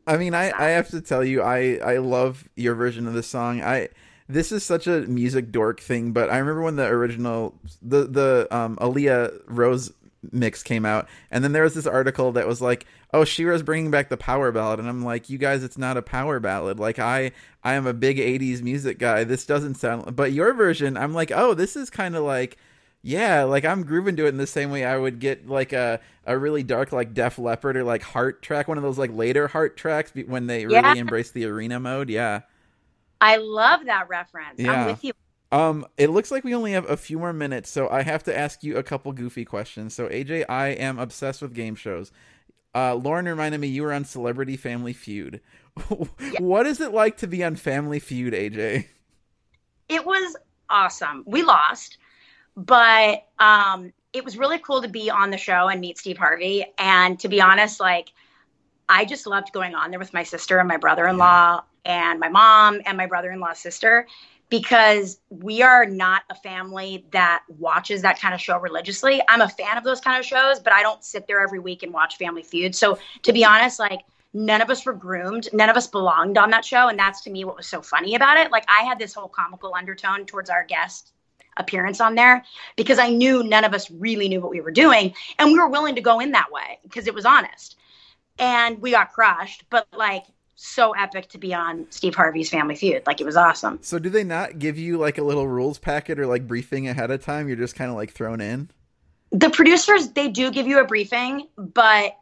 I mean, I, I have to tell you, I, I love your version of the song. I this is such a music dork thing, but I remember when the original the the um Aaliyah Rose mix came out, and then there was this article that was like, "Oh, She-Ra's bringing back the power ballad," and I'm like, "You guys, it's not a power ballad. Like I I am a big '80s music guy. This doesn't sound." But your version, I'm like, "Oh, this is kind of like." Yeah, like I'm grooving to it in the same way I would get like a a really dark like Def Leppard or like Heart track, one of those like later Heart tracks when they Yeah. really embrace the arena mode. Yeah. I love that reference. Yeah. I'm with you. Um, it looks like we only have a few more minutes, so I have to ask you a couple goofy questions. So AJ, I am obsessed with game shows. Uh, Lauren reminded me you were on Celebrity Family Feud. <laughs> What is it like to be on Family Feud, AJ? It was awesome. We lost, but um, it was really cool to be on the show and meet Steve Harvey. And to be honest, like I just loved going on there with my sister and my brother-in-law and my mom and my brother-in-law's sister because we are not a family that watches that kind of show religiously. I'm a fan of those kind of shows, but I don't sit there every week and watch Family Feud. So to be honest, like none of us were groomed. None of us belonged on that show. And that's to me what was so funny about it. Like I had this whole comical undertone towards our guest appearance on there because I knew none of us really knew what we were doing. And we were willing to go in that way because it was honest. And we got crushed, but like so epic to be on Steve Harvey's Family Feud. Like it was awesome. So do they not give you like a little rules packet or like briefing ahead of time? You're just kind of like thrown in. The producers, they do give you a briefing, but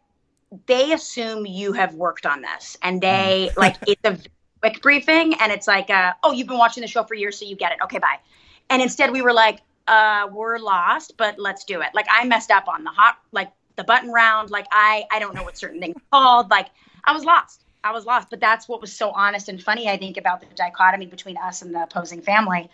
they assume you have worked on this and they like <laughs> it's a quick briefing and it's like uh, oh you've been watching the show for years so you get it okay bye and instead we were like uh, we're lost but let's do it like i messed up on the hot like the button round like i i don't know what certain things called like i was lost i was lost but that's what was so honest and funny i think about the dichotomy between us and the opposing family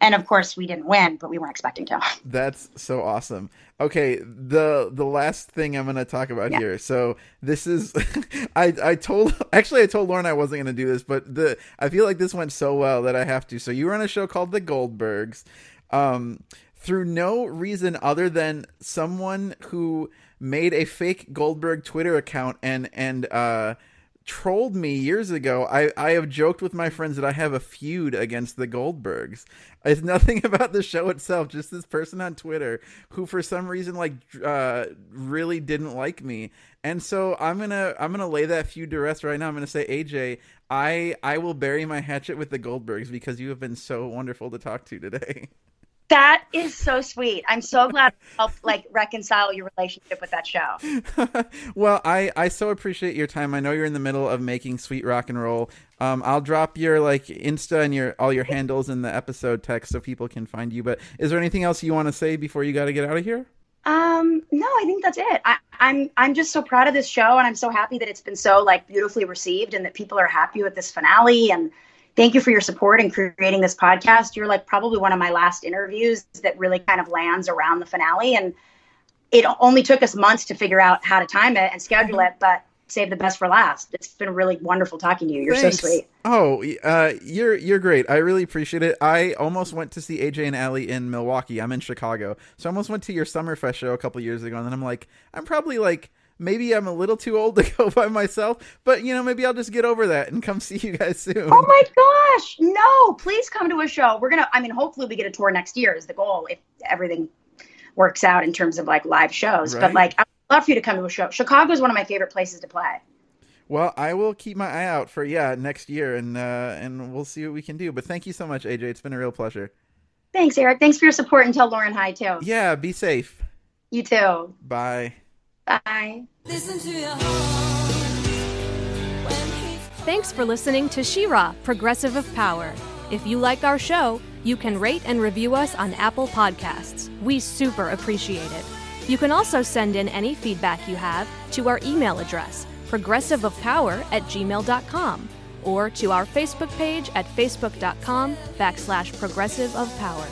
and of course we didn't win but we weren't expecting to <laughs> That's so awesome. Okay, the the last thing I'm gonna talk about Yeah. here. So this is, <laughs> I I told actually I told Lauren I wasn't gonna do this, but the I feel like this went so well that I have to. So you were on a show called The Goldbergs, um, through no reason other than someone who made a fake Goldberg Twitter account and and uh trolled me years ago. I, I have joked with my friends that I have a feud against the Goldbergs. It's nothing <laughs> about the show itself, just this person on Twitter who for some reason like uh really didn't like me. And so I'm going to I'm going to lay that feud to rest right now. I'm going to say AJ, I I will bury my hatchet with the Goldbergs because you have been so wonderful to talk to today. <laughs> That is so sweet. I'm so glad to help like reconcile your relationship with that show. <laughs> well, I I so appreciate your time. I know you're in the middle of making sweet rock and roll. Um, I'll drop your like Insta and your all your handles in the episode text so people can find you. But is there anything else you want to say before you got to get out of here? Um, no, I think that's it. I, I'm I'm just so proud of this show, and I'm so happy that it's been so like beautifully received, and that people are happy with this finale. And thank you for your support in creating this podcast. You're like probably one of my last interviews that really kind of lands around the finale, and it only took us months to figure out how to time it and schedule it, but save the best for last. It's been really wonderful talking to you. You're Thanks. so sweet. Oh, uh, you're you're great. I really appreciate it. I almost went to see AJ and Aly in Milwaukee. I'm in Chicago, so I almost went to your Summerfest show a couple years ago, and then I'm like, I'm probably like. Maybe I'm a little too old to <laughs> go by myself, but you know, maybe I'll just get over that and come see you guys soon. Oh my gosh. No, please come to a show. We're going to, I mean, hopefully we get a tour next year is the goal if everything works out in terms of like live shows. Right. But like, I'd love for you to come to a show. Chicago is one of my favorite places to play. Well, I will keep my eye out for yeah next year, and uh, and we'll see what we can do. But thank you so much, AJ. It's been a real pleasure. Thanks, Eric. Thanks for your support and tell Lauren hi too. Yeah, be safe. You too. Bye. Bye. Listen to your heart Thanks for listening to She-Ra, Progressive of Power. If you like our show, you can rate and review us on Apple Podcasts. We super appreciate it. You can also send in any feedback you have to our email address, progressiveofpower at gmail.com, or to our Facebook page at facebook.com backslash progressive of power.